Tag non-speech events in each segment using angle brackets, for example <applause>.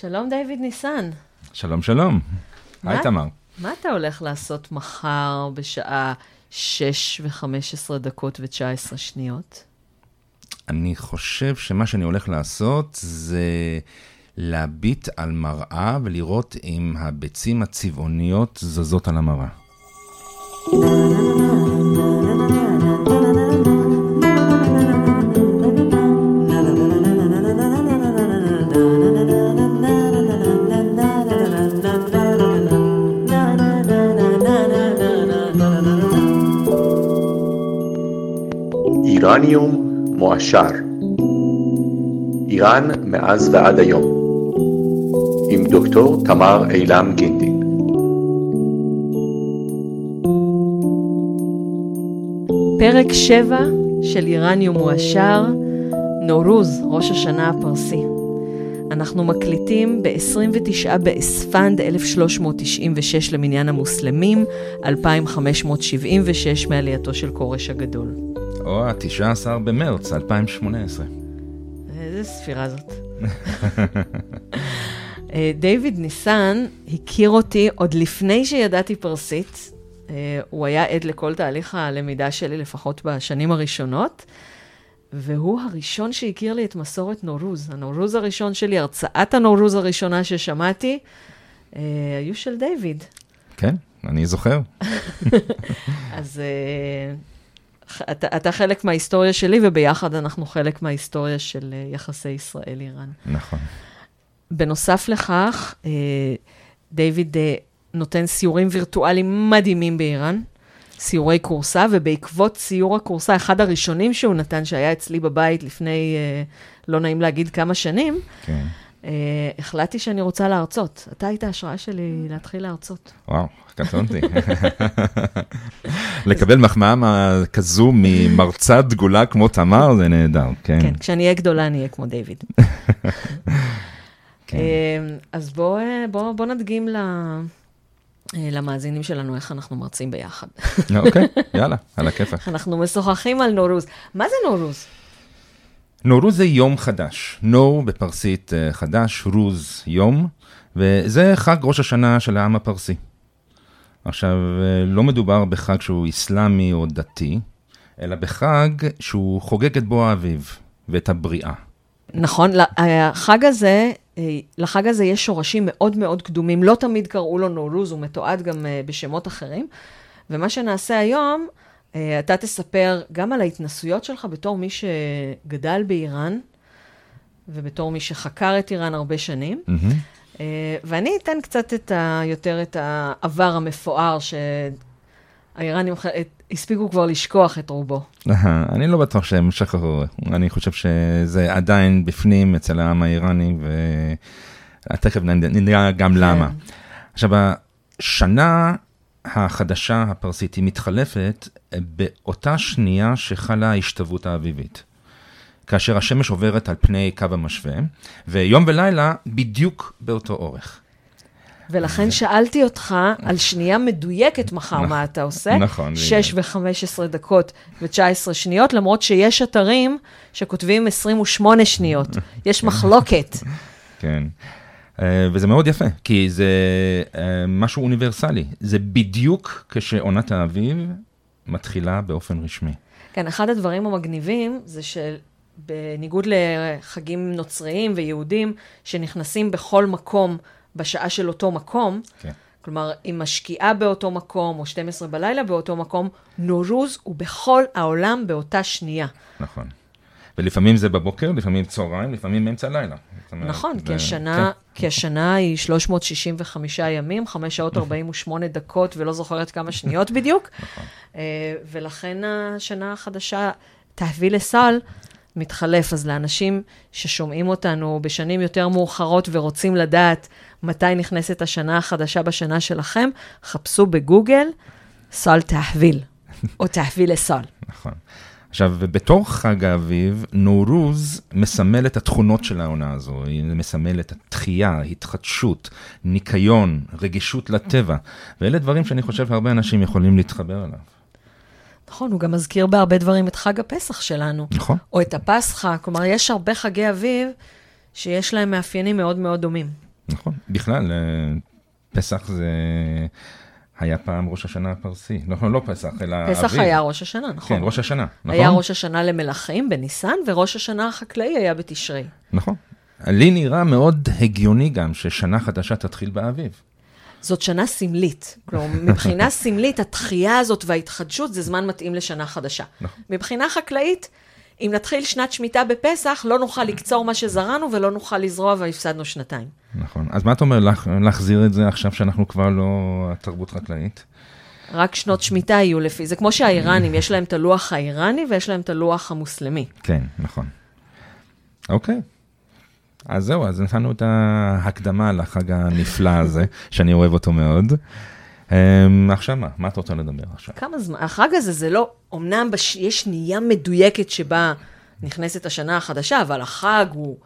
שלום, דיוויד ניסן. שלום, שלום. היי, תמר. מה אתה הולך לעשות מחר בשעה 6 ו-15 דקות ו-19 שניות? אני חושב שמה שאני הולך לעשות זה להביט על מראה ולראות אם הביצים הצבעוניות זזות על המראה. איראניום מועשר איראן מאז ועד היום עם דוקטור תמר אילם גינדין פרק 7 של איראניום מועשר, נורוז, ראש השנה הפרסי. אנחנו מקליטים ב-29 באספנד 1396 למניין המוסלמים, 2576 מעלייתו של כורש הגדול. או ה-19 במרץ 2018. איזה ספירה זאת. אה, דיוויד ניסן הכיר אותי עוד לפני שידעתי פרסית. אה, הוא היה עד לכל תהליך הלמידה שלי, לפחות בשנים הראשונות, והוא הראשון שהכיר לי את מסורת נורוז. הנורוז הראשון שלי, הרצאת הנורוז הראשונה ששמעתי, אה, היו של דיוויד. כן, אני זוכר. <laughs> אז אתה, אתה חלק מההיסטוריה שלי, וביחד אנחנו חלק מההיסטוריה של אה, יחסי ישראל-איראן. נכון. בנוסף לכך, אה, דיוויד אה, נותן סיורים וירטואליים מדהימים באיראן, סיורי קורסה, ובעקבות סיור הקורסה, אחד הראשונים שהוא נתן, שהיה אצלי בבית לפני, לא נעים להגיד כמה שנים, כן. אה, החלטתי שאני רוצה להרצות. אתה היית ההשראה שלי להתחיל להרצות. וואו, קטונתי. <laughs> לקבל מחמאה כזו ממרצה דגולה כמו תמר זה נהדר, כן. כן, כשאני אהיה גדולה, אני אהיה כמו דיוויד. כן. אה, אז בואו בוא, בוא נדגים ל... אה, למאזינים שלנו איך אנחנו מרצים ביחד. אוקיי, יאללה, על הכיפאק. אנחנו משוחחים על נורוז. מה זה נורוז? נורוז זה יום חדש. נור בפרסית אה, חדש, רוז יום, וזה חג ראש השנה של העם הפרסי. עכשיו, אה, לא מדובר בחג שהוא אסלאמי או דתי, אלא בחג שהוא חוגג את בוא האביב ואת הבריאה. נכון, ל- החג הזה, אה, לחג הזה יש שורשים מאוד מאוד קדומים. לא תמיד קראו לו נורוז, הוא מתועד גם אה, בשמות אחרים. ומה שנעשה היום, אה, אתה תספר גם על ההתנסויות שלך בתור מי שגדל באיראן, ובתור מי שחקר את איראן הרבה שנים. אה, ואני אתן קצת את ה, יותר את העבר המפואר, שהאיראנים הספיקו כבר לשכוח את רובו. אני לא בטוח שהם שכחו, אני חושב שזה עדיין בפנים אצל העם האיראני, ותכף נדע גם למה. עכשיו, השנה החדשה הפרסית היא מתחלפת באותה שנייה שחלה ההשתוות האביבית. כאשר השמש עוברת על פני קו המשווה, ויום ולילה בדיוק באותו אורך. ולכן שאלתי אותך על שנייה מדויקת מחר, מה אתה עושה? נכון, 6 ו-15 דקות ו-19 שניות, למרות שיש אתרים שכותבים 28 שניות. יש מחלוקת. כן. אה, וזה מאוד יפה, כי זה אה, משהו אוניברסלי. זה בדיוק כשעונת האביב מתחילה באופן רשמי. כן, אחד הדברים המגניבים זה שבניגוד לחגים נוצריים ויהודים שנכנסים בכל מקום בשעה של אותו מקום, כן. כלומר, היא משקיעה באותו מקום, או 12 בלילה באותו מקום, נורוז הוא בכל העולם באותה שנייה. נכון. ולפעמים זה בבוקר, לפעמים צהריים, לפעמים באמצע הלילה. נכון, זה- כי השנה, כי השנה היא 365 ימים, 5 שעות 48 דקות, ולא זוכרת כמה שניות <laughs> בדיוק. נכון. אה, ולכן השנה החדשה, תהביא לסל, מתחלף. אז לאנשים ששומעים אותנו בשנים יותר מאוחרות ורוצים לדעת מתי נכנסת השנה החדשה בשנה שלכם, חפשו בגוגל סל תהביל, או תהביל לסל. נכון. עכשיו, בתור חג האביב, נורוז מסמל את התכונות של העונה הזו. היא מסמל את התחייה, התחדשות, ניקיון, רגישות לטבע. ואלה דברים שאני חושב שהרבה אנשים יכולים להתחבר אליו. נכון, הוא גם מזכיר בהרבה דברים את חג הפסח שלנו. נכון. או את הפסחא, כלומר, יש הרבה חגי אביב שיש להם מאפיינים מאוד מאוד דומים. נכון. בכלל, אה, פסח זה היה פעם ראש השנה הפרסי. נכון, לא פסח, אלא אביב. פסח היה ראש השנה, נכון. כן, ראש השנה, נכון? היה ראש השנה למלכים בניסן, וראש השנה החקלאי היה בתשרי. נכון. לי נראה מאוד הגיוני גם ששנה חדשה תתחיל באביב. זאת שנה סמלית. כלומר, <laughs> מבחינה סמלית, התחייה הזאת וההתחדשות זה זמן מתאים לשנה חדשה. נכון. מבחינה חקלאית, אם נתחיל שנת שמיטה בפסח, לא נוכל לקצור מה שזרענו ולא נוכל לזרוע והפסדנו שנתיים. נכון. אז מה אתה אומר, לה- להחזיר את זה עכשיו שאנחנו כבר לא תרבות חקלאית? רק שנות שמיטה יהיו לפי, זה כמו שהאיראנים, יש להם את הלוח האיראני ויש להם את הלוח המוסלמי. כן, נכון. אוקיי. אז זהו, אז נתנו את ההקדמה לחג הנפלא הזה, שאני אוהב אותו מאוד. Um, עכשיו מה? מה אתה רוצה לדבר עכשיו? כמה זמן, החג הזה זה לא, אמנם בש, יש שנייה מדויקת שבה נכנסת השנה החדשה, אבל החג הוא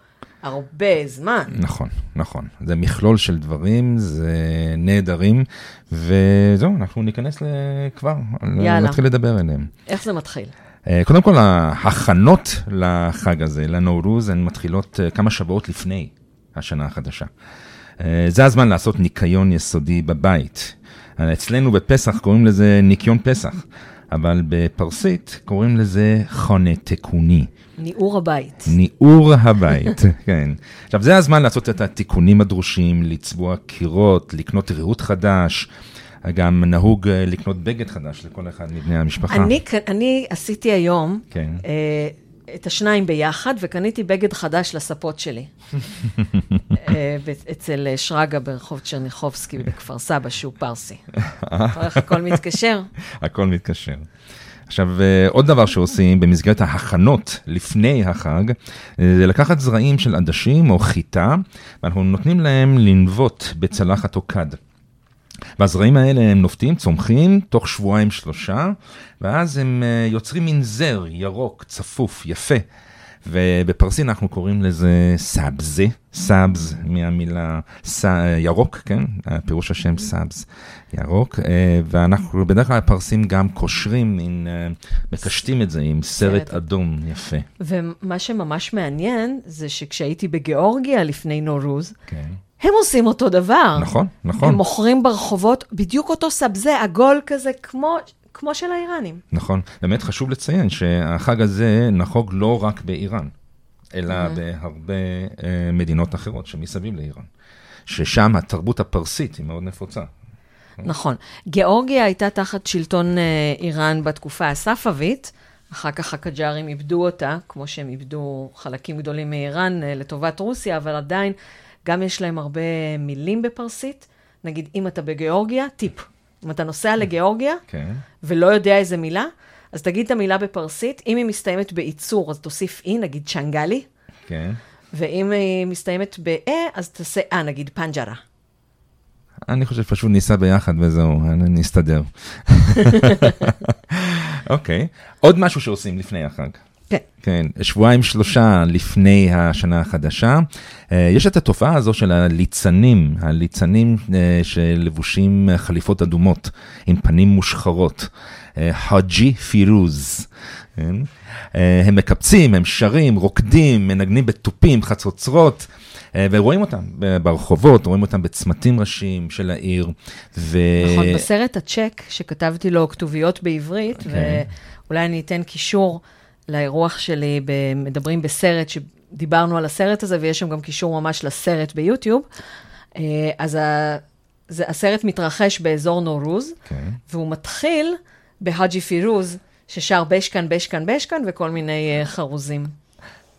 הרבה זמן. נכון, נכון. זה מכלול של דברים, זה נהדרים, וזהו, אנחנו ניכנס כבר, יאללה. נתחיל לדבר עליהם. איך זה מתחיל? אה, קודם כל, ההכנות לחג הזה, לנורוז, הן מתחילות אה, כמה שבועות לפני השנה החדשה. אה, זה הזמן לעשות ניקיון יסודי בבית. אה, אצלנו בפסח קוראים לזה ניקיון פסח, אבל בפרסית קוראים לזה חונה תקוני. ניעור הבית. ניעור הבית, <laughs> כן. עכשיו, זה הזמן לעשות את התיקונים הדרושים, לצבוע קירות, לקנות ריהוט חדש. גם נהוג אה, לקנות בגד חדש לכל אחד מבני המשפחה. אני, אני עשיתי היום כן. אה, את השניים ביחד, וקניתי בגד חדש לספות שלי. <laughs> אה, אצל אה, שרגא ברחוב צ'רניחובסקי בכפר סבא, שהוא פרסי. רואה איך הכל מתקשר? <laughs> הכל מתקשר. עכשיו, אה, עוד דבר שעושים במסגרת ההכנות לפני החג, אה, זה לקחת זרעים של עדשים או חיטה, ואנחנו נותנים להם לנבוט בצלחת או כד. והזרעים האלה הם נופתים, צומחים, תוך שבועיים שלושה, ואז הם אה, יוצרים מין זר ירוק, צפוף, יפה. ובפרסית אנחנו קוראים לזה סאבזה, סאבס מהמילה ס... ירוק, כן? פירוש השם סאבס, ירוק. אה, ואנחנו בדרך כלל הפרסים גם קושרים, מין, אה, מקשטים את זה עם סרט סרט. אדום יפה. ומה שממש מעניין, זה שכשהייתי בגיאורגיה לפני נורוז, כן. הם עושים אותו דבר. נכון, נכון. הם מוכרים ברחובות בדיוק אותו סבזה, עגול כזה, כמו, כמו של האיראנים. נכון, באמת חשוב לציין שהחג הזה נחוג לא רק באיראן, אלא בהרבה אה, מדינות אחרות שמסביב לאיראן, ששם התרבות הפרסית היא מאוד נפוצה. נכון. גיאורגיה הייתה תחת שלטון אה, איראן בתקופה הספאבית, אחר כך הקג'ארים איבדו אותה, כמו שהם איבדו חלקים גדולים מאיראן אה, לטובת רוסיה, אבל עדיין גם יש להם הרבה מילים בפרסית. נגיד, אם אתה בגיאורגיה, טיפ. אם אתה נוסע לגיאורגיה כן, ולא יודע איזה מילה, אז תגיד את המילה בפרסית. אם היא מסתיימת בייצור, אז תוסיף אי, נגיד צ'נגלי, כן. ואם היא מסתיימת באה, אז תעשה אה, נגיד פנג'רה. אני חושב פשוט ניסע ביחד וזהו, נסתדר. <laughs> <laughs> אוקיי, עוד משהו שעושים לפני החג. כן. כן, שבועיים שלושה לפני השנה החדשה, אה, יש את התופעה הזו של הליצנים, הליצנים אה, שלבושים חליפות אדומות עם פנים מושחרות, אה, חאג'י פירוז. כן? הם מקפצים, הם שרים, רוקדים, מנגנים בתופים, חצוצרות. ורואים אותם ברחובות, רואים אותם בצמתים ראשיים של העיר. ו... נכון, בסרט הצ'ק, שכתבתי לו כתוביות בעברית, אוקיי. ואולי אני אתן קישור לאירוח שלי, מדברים בסרט, שדיברנו על הסרט הזה, ויש שם גם קישור ממש לסרט ביוטיוב. אה, אז ה... זה, הסרט מתרחש באזור נורוז, כן. והוא מתחיל בהאג'י פירוז, ששר بشکن, بشکن, بشکن, וכל מיני אה, חרוזים.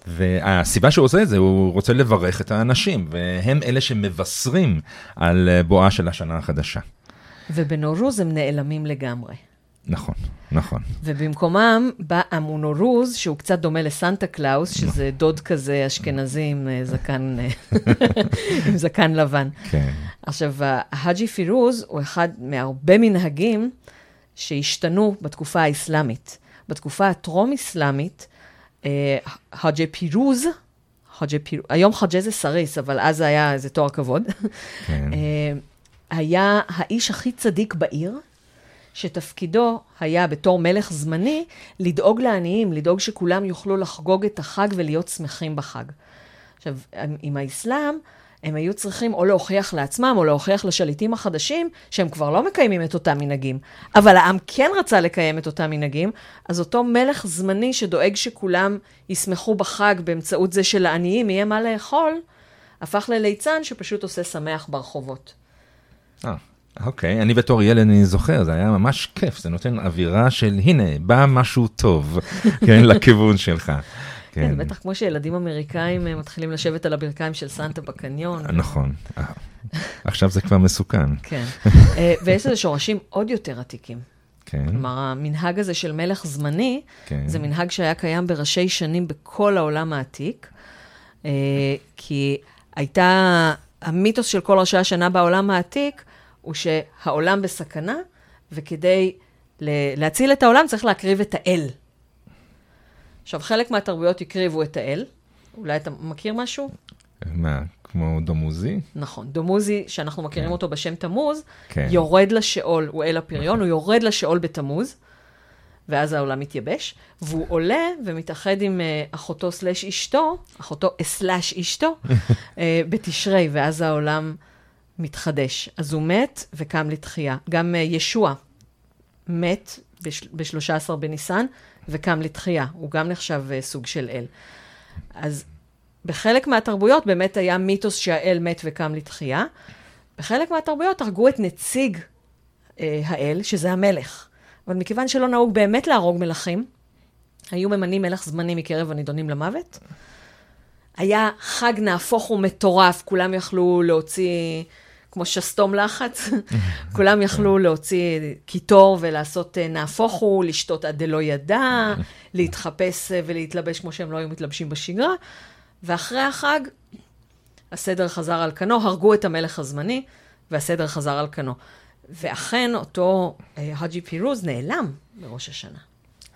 והסיבה שהוא עושה את זה, הוא רוצה לברך את האנשים, והם אלה שמבשרים על אה, בואה של השנה החדשה. ובנורוז הם נעלמים לגמרי. נכון, נכון. ובמקומם בא העמו נורוז, שהוא קצת דומה לסנטה קלאוס, שזה דוד כזה אשכנזי עם אה, זקן, אה, <laughs> עם זקן לבן. כן. עכשיו, ההאג'י פירוז הוא אחד מהרבה מנהגים שהשתנו בתקופה האסלאמית. בתקופה הטרום-אסלאמית, חאג'י פירוז, חאג'י פיר... היום חאג'י זה סריס, אבל אז זה היה איזה תואר כבוד. כן. אה, היה האיש הכי צדיק בעיר, שתפקידו היה בתור מלך זמני, לדאוג לעניים, לדאוג שכולם יוכלו לחגוג את החג ולהיות שמחים בחג. עכשיו, עם האסלאם, הם היו צריכים או להוכיח לעצמם, או להוכיח לשליטים החדשים, שהם כבר לא מקיימים את אותם מנהגים. אבל העם כן רצה לקיים את אותם מנהגים, אז אותו מלך זמני שדואג שכולם ישמחו בחג באמצעות זה שלעניים יהיה מה לאכול, הפך לליצן שפשוט עושה שמח ברחובות. אה, אוקיי, אני בתור ילד אני זוכר, זה היה ממש כיף, זה נותן אווירה של הנה, בא משהו טוב, <laughs> כן, לכיוון שלך. כן, זה בטח כמו שילדים אמריקאים אה, מתחילים לשבת על הברכיים של סנטה בקניון. נכון. אה, עכשיו זה כבר מסוכן. <laughs> כן. אה, ויש לזה שורשים עוד יותר עתיקים. כן. כלומר, המנהג הזה של מלך זמני, כן. זה מנהג שהיה קיים בראשי שנים בכל העולם העתיק, אה, כי הייתה, המיתוס של כל ראשי השנה בעולם העתיק, הוא שהעולם בסכנה, וכדי להציל את העולם צריך להקריב את האל. עכשיו, חלק מהתרבויות הקריבו את האל. אולי אתה מכיר משהו? מה, כמו דומוזי? נכון. דומוזי, שאנחנו מכירים כן. אותו בשם תמוז, כן. יורד לשאול, הוא אל הפריון, הוא יורד לשאול בתמוז, ואז העולם מתייבש, והוא עולה ומתאחד עם אה, אחותו סלש אשתו, אחותו סלש אשתו, <laughs> אה, בתשרי, ואז העולם מתחדש. אז הוא מת וקם לתחייה. גם אה, ישוע מת ב-13 בניסן וקם לתחייה. הוא גם נחשב אה, סוג של אל. אז בחלק מהתרבויות באמת היה מיתוס שהאל מת וקם לתחייה. בחלק מהתרבויות הרגו את נציג אה, האל, שזה המלך. אבל מכיוון שלא נהוג באמת להרוג מלכים, היו ממנים מלך זמני מקרב הנידונים למוות. היה חג נהפוך ומטורף, כולם יכלו להוציא, כמו שסתום לחץ, <laughs> כולם יכלו להוציא קיטור ולעשות אה, נהפוך הוא, לשתות עד דלא ידע, <laughs> להתחפש אה, ולהתלבש כמו שהם לא היו מתלבשים בשגרה. ואחרי החג, הסדר חזר על כנו, הרגו את המלך הזמני, והסדר חזר על כנו. ואכן, אותו אה, האג'י פירוז נעלם בראש השנה.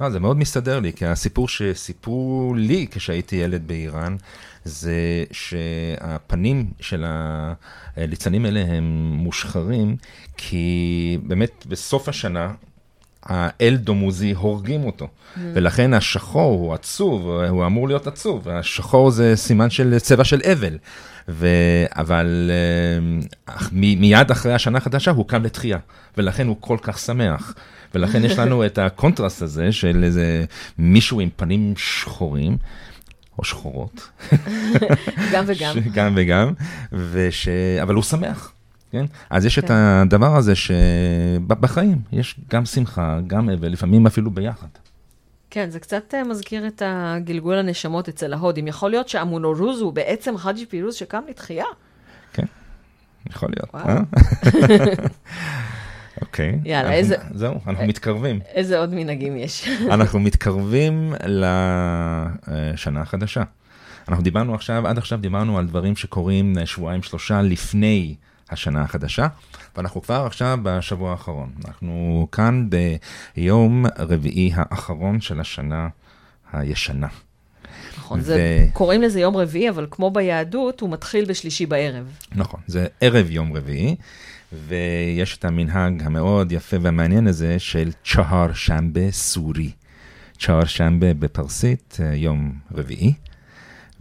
אה, זה מאוד מסתדר לי, כי הסיפור שסיפרו לי כשהייתי ילד באיראן, זה שהפנים של הליצנים האלה הם מושחרים, כי באמת בסוף השנה, האל דומוזי הורגים אותו, mm. ולכן השחור הוא עצוב, הוא אמור להיות עצוב, השחור זה סימן של צבע של אבל, ו... אבל uh, מ- מיד אחרי השנה החדשה הוא קם לתחייה, ולכן הוא כל כך שמח. ולכן יש לנו <laughs> את הקונטרסט הזה של איזה מישהו עם פנים שחורים, או שחורות. <laughs> גם וגם. גם וגם, וש... אבל הוא שמח. כן? אז יש כן. את הדבר הזה שבחיים יש גם שמחה, גם אבל, לפעמים אפילו ביחד. כן, זה קצת אה, מזכיר את הגלגול הנשמות אצל ההודים. יכול להיות שהעמו נורוז הוא בעצם חאג'י פירוז שקם לתחייה? כן, יכול להיות. אה? <laughs> אוקיי. יאללה, אנחנו, איזה... זהו, אנחנו מתקרבים. איזה עוד מנהגים יש? <laughs> אנחנו מתקרבים לשנה החדשה. אנחנו דיברנו עכשיו, עד עכשיו דיברנו על דברים שקורים שבועיים שלושה לפני השנה החדשה, ואנחנו כבר עכשיו בשבוע האחרון. אנחנו כאן ביום רביעי האחרון של השנה הישנה. נכון, ו... זה, קוראים לזה יום רביעי, אבל כמו ביהדות, הוא מתחיל בשלישי בערב. נכון, זה ערב יום רביעי, ויש את המנהג המאוד יפה והמעניין הזה של צ'הר שמבה סורי. צ'הר שמבה בפרסית, יום רביעי.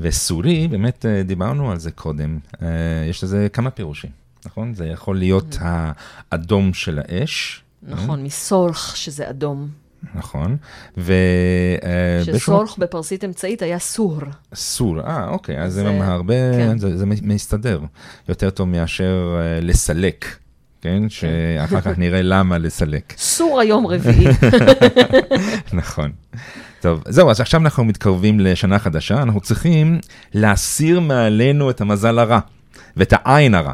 וסורי, באמת דיברנו על זה קודם, יש לזה כמה פירושים, נכון? זה יכול להיות האדום של האש. נכון, מסורך, שזה אדום. נכון, ו... שסורך בפרסית אמצעית היה סור. סור, אה, אוקיי, אז זה הרבה, כן. זה, זה מסתדר יותר טוב מאשר לסלק. כן? שאחר כך נראה למה לסלק. <laughs> סור היום רביעי. <laughs> נכון. טוב, זהו, אז עכשיו אנחנו מתקרבים לשנה חדשה, אנחנו צריכים להסיר מעלינו את המזל הרע ואת העין הרע.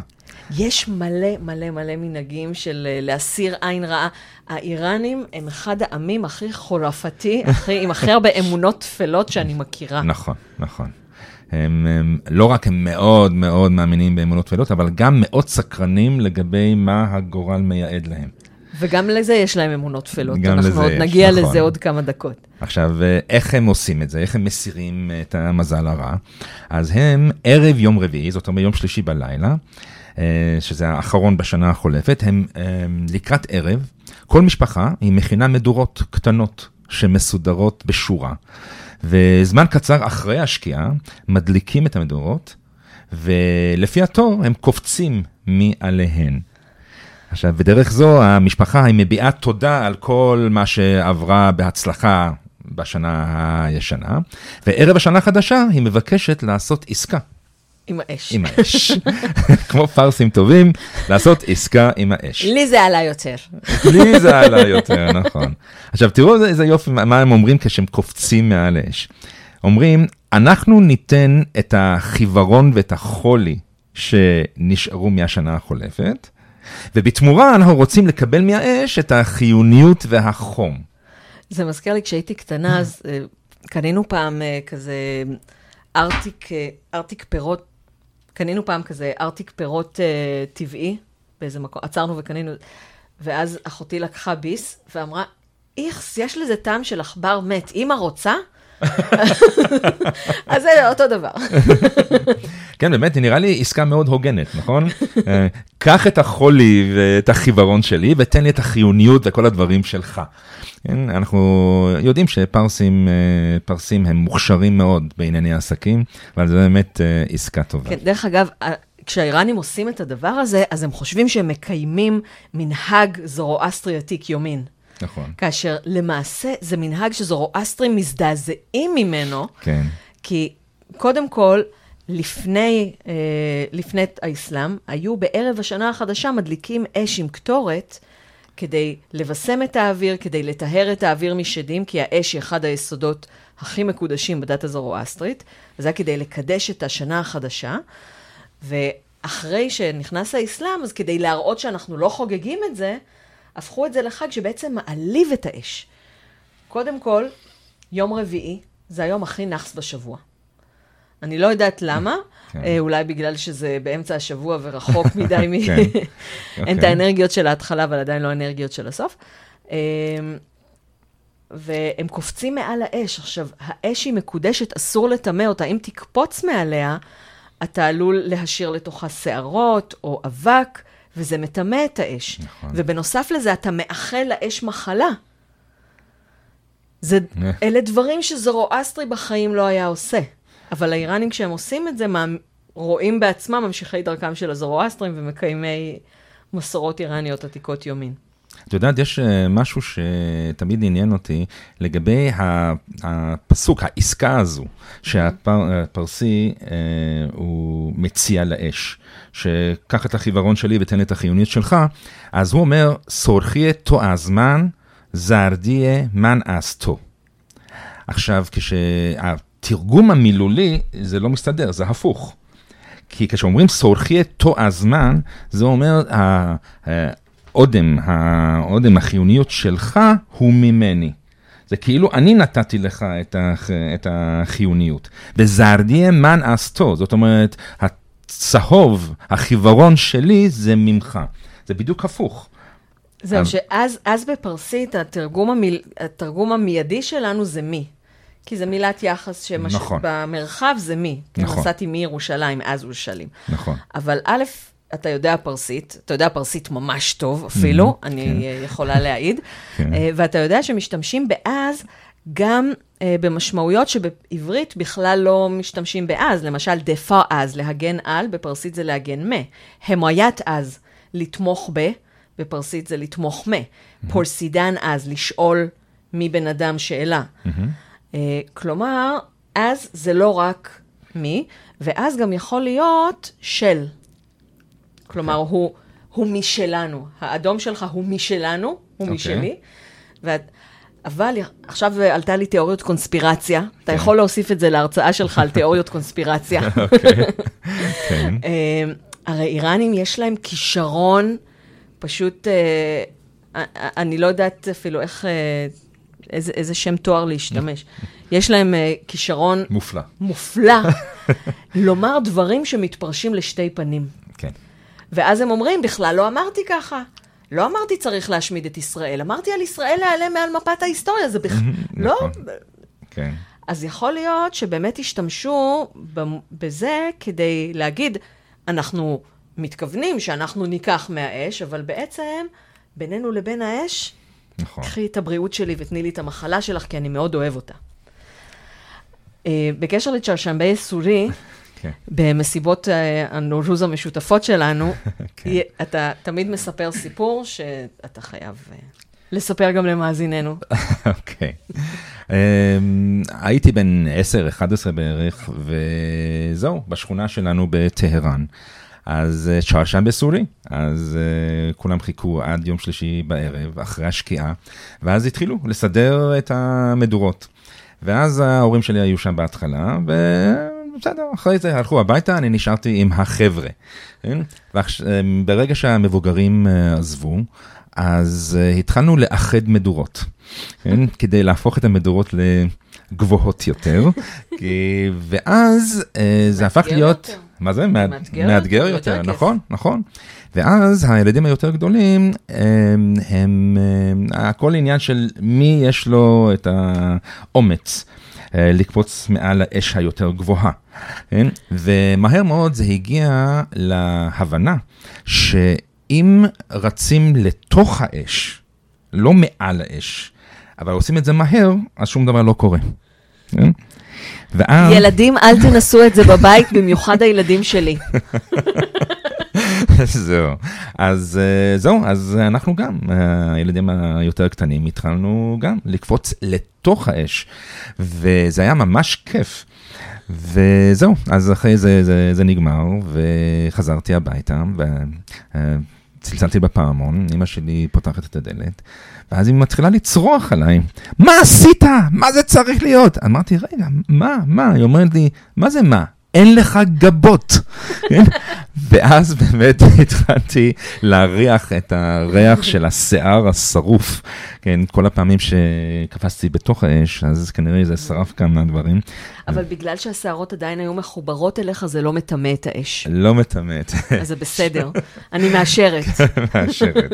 יש מלא מלא מלא מנהגים של להסיר עין רעה. האיראנים הם אחד העמים הכי חורפתי, הכי, עם הכי הרבה אמונות טפלות שאני מכירה. נכון, נכון. הם, הם לא רק הם מאוד מאוד מאמינים באמונות טפלות, אבל גם מאוד סקרנים לגבי מה הגורל מייעד להם. וגם לזה יש להם אמונות טפלות. גם אנחנו לזה עוד יש, נגיע נכון. לזה עוד כמה דקות. עכשיו, איך הם עושים את זה? איך הם מסירים את המזל הרע? אז הם ערב יום רביעי, זאת אומרת יום שלישי בלילה, שזה האחרון בשנה החולפת, הם לקראת ערב, כל משפחה היא מכינה מדורות קטנות שמסודרות בשורה. וזמן קצר אחרי השקיעה, מדליקים את המדורות, ולפי התור הם קופצים מעליהן. עכשיו, בדרך זו המשפחה היא מביעה תודה על כל מה שעברה בהצלחה בשנה הישנה, וערב השנה החדשה היא מבקשת לעשות עסקה. עם האש. עם האש. <laughs> כמו פרסים טובים, לעשות עסקה עם האש. לי זה עלה יותר. לי זה עלה יותר, נכון. עכשיו תראו איזה יופי, מה הם אומרים כשהם קופצים מעל האש. אומרים, אנחנו ניתן את החיוורון ואת החולי שנשארו מהשנה החולפת, ובתמורה אנחנו רוצים לקבל מהאש את החיוניות והחום. זה מזכיר לי, כשהייתי קטנה, אז uh, קנינו פעם uh, כזה ארטיק, uh, ארטיק פירות, קנינו פעם כזה ארטיק פירות uh, טבעי, באיזה מקום, עצרנו וקנינו, ואז אחותי לקחה ביס ואמרה, איכס, יש לזה טעם של עכבר מת, אמא רוצה? אז זה אותו דבר. כן, באמת, נראה לי עסקה מאוד הוגנת, נכון? <laughs> קח את החולי ואת החיוורון שלי ותן לי את החיוניות וכל הדברים שלך. כן, אנחנו יודעים שפרסים פרסים הם מוכשרים מאוד בענייני עסקים, אבל זה באמת עסקה טובה. כן, דרך אגב, כשהאיראנים עושים את הדבר הזה, אז הם חושבים שהם מקיימים מנהג זורואסטרי עתיק יומין. נכון. כאשר למעשה זה מנהג שזורואסטרים מזדעזעים ממנו, כן. כי קודם כל, לפני, אה, לפני האסלאם, היו בערב השנה החדשה מדליקים אש עם קטורת, כדי לבשם את האוויר, כדי לטהר את האוויר משדים, כי האש היא אחד היסודות הכי מקודשים בדת הזורואסטרית, וזה היה כדי לקדש את השנה החדשה. ואחרי שנכנס האסלאם, אז כדי להראות שאנחנו לא חוגגים את זה, הפכו את זה לחג שבעצם מעליב את האש. קודם כל, יום רביעי זה היום הכי נאחס בשבוע. אני לא יודעת למה, כן. אה, אולי בגלל שזה באמצע השבוע ורחוק <laughs> מדי, מ... כן. <laughs> אין את אוקיי. האנרגיות של ההתחלה, אבל עדיין לא האנרגיות של הסוף. אה, והם קופצים מעל האש. עכשיו, האש היא מקודשת, אסור לטמא אותה. אם תקפוץ מעליה, אתה עלול להשאיר לתוכה שערות או אבק. וזה מטמא את האש. נכון. ובנוסף לזה, אתה מאחל לאש מחלה. זה, אלה דברים שזורואסטרי בחיים לא היה עושה. אבל האיראנים, כשהם עושים את זה, מה, רואים בעצמם ממשיכי דרכם של הזורואסטרים ומקיימי מסורות איראניות עתיקות יומין. את יודעת, יש אה, משהו שתמיד עניין אותי לגבי הפסוק, העסקה הזו, שהפרסי אה, הוא מציע לאש, שקח את החיוורון שלי ותן את החיונית שלך, אז הוא אומר, סורכיה תועזמן, זרדיה מן אסתו. עכשיו, כשהתרגום המילולי, זה לא מסתדר, זה הפוך. כי כשאומרים סורכיה תועזמן, זה אומר, האודם, האודם החיוניות שלך הוא ממני. זה כאילו אני נתתי לך את, הח, את החיוניות. וזרדיה מן אסתו, זאת אומרת, הצהוב, החיוורון שלי זה ממך. זה בדיוק הפוך. זהו, שאז בפרסית התרגום, המיל, התרגום המיידי שלנו זה מי. כי זו מילת יחס שבמרחב נכון. זה מי. נכון. נסעתי מירושלים, אז ירושלים. נכון. אבל א', אתה יודע פרסית, אתה יודע פרסית ממש טוב אפילו, mm-hmm, אני כן. יכולה להעיד, <laughs> כן. אה, ואתה יודע שמשתמשים באז גם uh, במשמעויות שבעברית בכלל לא משתמשים באז, למשל דפה אז, להגן על, בפרסית זה להגן מה. המוית אז, לתמוך ב, בפרסית זה לתמוך מה. Mm-hmm. פורסידן אז, לשאול מבן אדם שאלה. Mm-hmm. Uh, כלומר, אז זה לא רק מי, ואז גם יכול להיות של. כלומר, okay. הוא, הוא משלנו. האדום שלך הוא משלנו, הוא okay. אוקיי. משלי. ואת, אבל עכשיו עלתה לי תיאוריות קונספירציה. Okay. אתה כן. יכול להוסיף את זה להרצאה שלך על תיאוריות קונספירציה. <laughs> אוקיי, כן. <laughs> אמ, הרי איראנים יש להם כישרון, פשוט, אה, אני לא יודעת אפילו איך, אה, איזה, איזה שם תואר להשתמש. <laughs> יש להם אה, כישרון... מופלא. מופלא. לומר דברים שמתפרשים לשתי פנים. ואז הם אומרים, בכלל לא אמרתי ככה. לא אמרתי צריך להשמיד את ישראל, אמרתי על ישראל להיעלם מעל מפת ההיסטוריה, זה בכלל... <laughs> לא... נכון. כן. אז יכול להיות שבאמת השתמשו בזה כדי להגיד, אנחנו מתכוונים שאנחנו ניקח מהאש, אבל בעצם בינינו לבין האש, נכון. קחי את הבריאות שלי ותני לי את המחלה שלך, כי אני מאוד אוהב אותה. אה, בקשר לצ'רשמבי סורי, כן. במסיבות אה, הנורוז המשותפות שלנו, <laughs> כן. אתה תמיד מספר סיפור שאתה חייב אה, לספר גם למאזיננו. <laughs> אוקיי. אמ, הייתי בן 10-11 בערך, וזהו, בשכונה שלנו בטהרן. אז אה, שרשן בסורי, אז uh, כולם חיכו עד יום שלישי בערב, אחרי השקיעה, ואז התחילו לסדר את המדורות. ואז ההורים שלי היו שם בהתחלה, ובסדר, אחרי זה הלכו הביתה, אני נשארתי עם החבר'ה. כן? וברגע שהמבוגרים אה, עזבו, אז uh, התחלנו לאחד מדורות, כן? כדי להפוך את המדורות לגבוהות יותר, <laughs> ואז uh, זה הפך להיות... מה זה? מאתגר מאתגר יותר, יותר. נכון, נכון. ואז הילדים היותר גדולים, הם, הם, הכל עניין של מי יש לו את האומץ אה, לקפוץ מעל האש היותר גבוהה. כן? ומהר מאוד זה הגיע להבנה שאם רצים לתוך האש, לא מעל האש, אבל עושים את זה מהר, אז שום דבר לא קורה. כן? ואז... ילדים, אל תנסו את זה בבית, במיוחד הילדים שלי. <laughs> זהו. אז אה, זהו, אז אנחנו גם, אה, הילדים היותר קטנים, התחלנו גם לקפוץ לתוך האש, וזה היה ממש כיף. וזהו, אז אחרי זה, זה, זה נגמר, וחזרתי הביתה, וצלצלתי בפעמון, אמא שלי פותחת את הדלת, ואז היא מתחילה לצרוח עליי, מה עשית? מה זה צריך להיות? אמרתי, רגע, מה, מה? היא אומרת לי, מה זה מה? אין לך גבות. כן? ואז באמת <laughs> התחלתי להריח את הריח של השיער השרוף. כן, כל הפעמים שקפצתי בתוך האש, אז כנראה זה שרף כמה דברים. אבל בגלל שהשערות עדיין היו מחוברות אליך, זה לא מטמא את האש. לא מטמאת. אז זה בסדר, אני מאשרת. <laughs> מאשרת.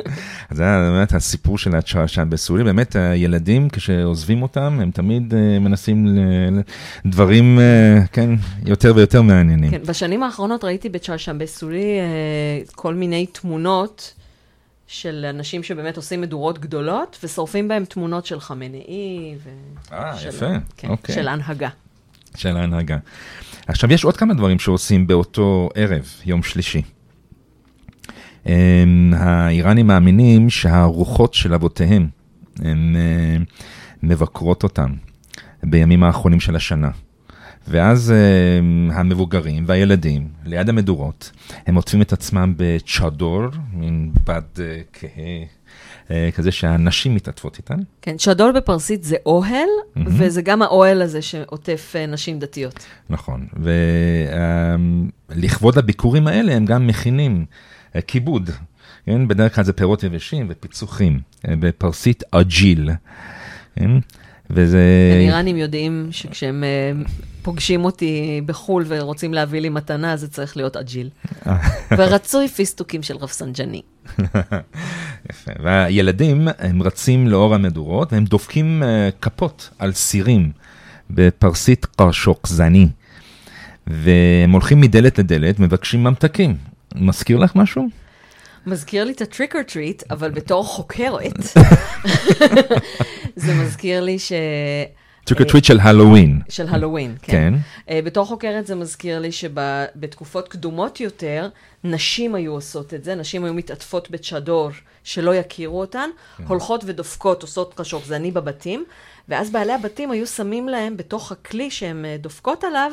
אז זה באמת הסיפור של הצ'רשן בסורי, באמת הילדים כשעוזבים אותם, הם תמיד אה, מנסים ל- דברים, אה, כן, יותר ויותר מעניינים. כן, בשנים האחרונות ראיתי בצ'רשם בסורי אה, כל מיני תמונות של אנשים שבאמת עושים מדורות גדולות, ושורפים בהם תמונות של חמינאי ו... אה, יפה, כן, אוקיי. של ההנהגה. של ההנהגה. עכשיו, יש עוד כמה דברים שעושים באותו ערב, יום שלישי. הם, האיראנים מאמינים שהרוחות של אבותיהם, הן אה, מבקרות אותם בימים האחרונים של השנה. ואז אה, המבוגרים והילדים, ליד המדורות, הם עוטפים את עצמם בצ'אדור, מין בד אה, כהה, אה, כזה שהנשים מתעטפות איתן. כן, שדול בפרסית זה אוהל, וזה גם האוהל הזה שעוטף אה, נשים דתיות. נכון, ולכבוד הביקורים האלה הם גם מכינים כיבוד, כן? בדרך כלל זה פירות יבשים ופיצוחים, בפרסית آجیل, כן? וזה... איראנים יודעים שכשהם פוגשים אותי בחו"ל ורוצים להביא לי מתנה, זה צריך להיות آجیل. ורצוי פיסטוקים של רפסנג'ני. יפה. והילדים, הם רצים לאור המדורות והם דופקים אה, כפות על סירים בפרסית قاشق‌زنی. והם הולכים מדלת לדלת, מבקשים ממתקים. מזכיר לך משהו? מזכיר לי את ה trick or treat, אבל בתור חוקרת, <laughs> זה מזכיר לי ש... trick treat של הלואוין. של הלואוין, כן. כן. Uh, בתור חוקרת זה מזכיר לי שבתקופות קדומות יותר, נשים היו עושות את זה, נשים היו מתעטפות בצ'דור שלא יכירו אותן, הולכות ודופקות, עושות קשוקזני בבתים, ואז בעלי הבתים היו שמים להם בתוך הכלי שהן אה, דופקות עליו,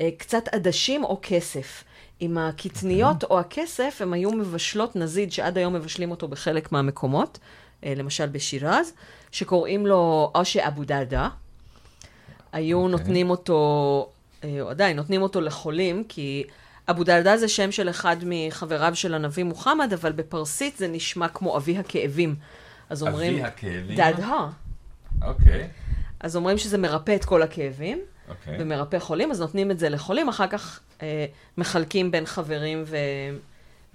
אה, קצת עדשים או כסף. עם הקטניות או הכסף, הם היו מבשלות נזיד, שעד היום מבשלים אותו בחלק מהמקומות, למשל בשירז, שקוראים לו אושה אבו דרדה. היו נותנים אותו, אה, או עדיין נותנים אותו לחולים, כי אבו דרדה זה שם של אחד מחבריו של הנביא מוחמד, אבל בפרסית זה נשמע כמו אבי הכאבים. אז אומרים... אבי הכאבים? דדה. אוקיי. אז אומרים שזה מרפא את כל הכאבים, אוקיי. ומרפא חולים, אז נותנים את זה לחולים, אחר כך אה, מחלקים בין חברים ו...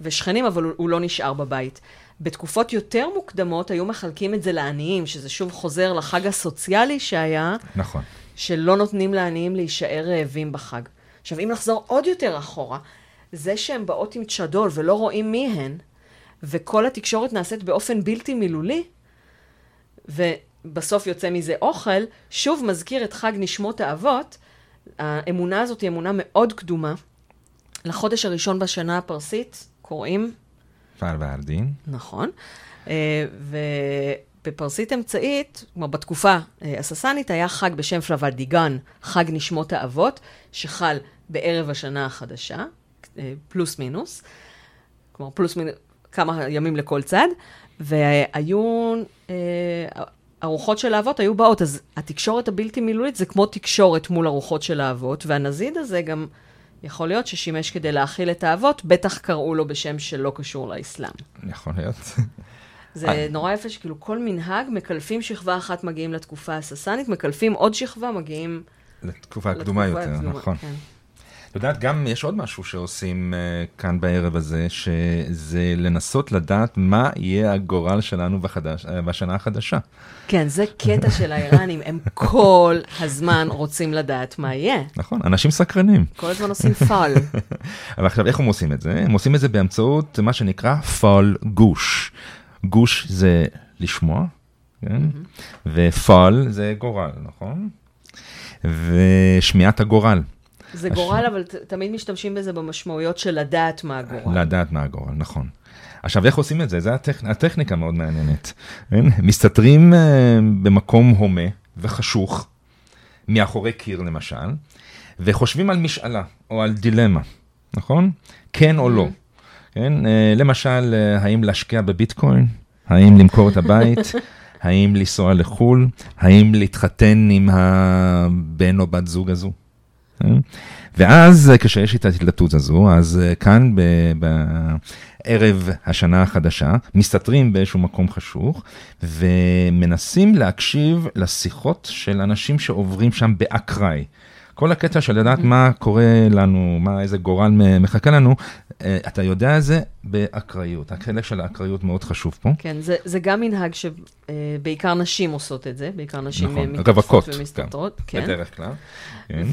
ושכנים, אבל הוא, הוא לא נשאר בבית. בתקופות יותר מוקדמות היו מחלקים את זה לעניים, שזה שוב חוזר לחג הסוציאלי שהיה, נכון. שלא נותנים לעניים להישאר רעבים בחג. עכשיו, אם נחזור עוד יותר אחורה, זה שהן באות עם צ'דול ולא רואים מי הן, וכל התקשורת נעשית באופן בלתי מילולי, ובסוף יוצא מזה אוכל, שוב מזכיר את חג נשמות האבות. האמונה הזאת היא אמונה מאוד קדומה, לחודש הראשון בשנה הפרסית קוראים, פעל וארדין. נכון, אה, ובפרסית אמצעית, כלומר בתקופה אה, הססנית, היה חג בשם פלוולדיגן, חג נשמות האבות, שחל בערב השנה החדשה, אה, פלוס מינוס, כלומר פלוס מינוס, כמה ימים לכל צד, והיו, אה, הרוחות של האבות היו באות, אז התקשורת הבלתי מילולית זה כמו תקשורת מול הרוחות של האבות, והנזיד הזה גם יכול להיות ששימש כדי להאכיל את האבות, בטח קראו לו בשם שלא קשור לאסלאם. יכול להיות. זה נורא יפה שכאילו כל מנהג, מקלפים שכבה אחת מגיעים לתקופה הססנית, מקלפים עוד שכבה, מגיעים לתקופה קדומה לתקופה יותר, הקדומה, נכון. כן. את יודעת, גם יש עוד משהו שעושים uh, כאן בערב הזה, שזה לנסות לדעת מה יהיה הגורל שלנו בחדש, uh, בשנה החדשה. כן, זה קטע של האיראנים, הם כל הזמן רוצים לדעת מה יהיה. נכון, אנשים סקרנים. כל הזמן עושים פאל. <laughs> אבל עכשיו, איך הם עושים את זה? הם עושים את זה באמצעות מה שנקרא פול גוש. גוש זה לשמוע, כן? ופול זה גורל, נכון? ושמיעת הגורל. זה גורל, אבל ת- תמיד משתמשים בזה במשמעויות של לדעת מה הגורל. לדעת מה הגורל, נכון. עכשיו, איך עושים את זה? זו הטכ... הטכניקה מאוד מעניינת. כן? מסתתרים uh, במקום הומה וחשוך, מאחורי קיר למשל, וחושבים על משאלה או על דילמה, נכון? כן או לא. כן? Uh, למשל, uh, האם להשקיע בביטקוין? האם למכור את הבית? <laughs> האם לנסוע לחו"ל? האם להתחתן עם הבן או בת זוג הזו? כן? ואז אה, כשיש את ההתלטות הזו, אז אה, כאן בערב השנה החדשה, מסתתרים באיזשהו מקום חשוך, ומנסים להקשיב לשיחות של אנשים שעוברים שם באקראי. כל הקטע של לדעת מה קורה לנו, מה, איזה גורל מחכה לנו, אה, אתה יודע את זה באקראיות. החלק של האקראיות מאוד חשוב פה. כן, זה, זה גם מנהג שבעיקר נשים עושות את זה, בעיקר נשים נכון, אה, רווקות, ומסתתרות. כן. בדרך כלל. כן.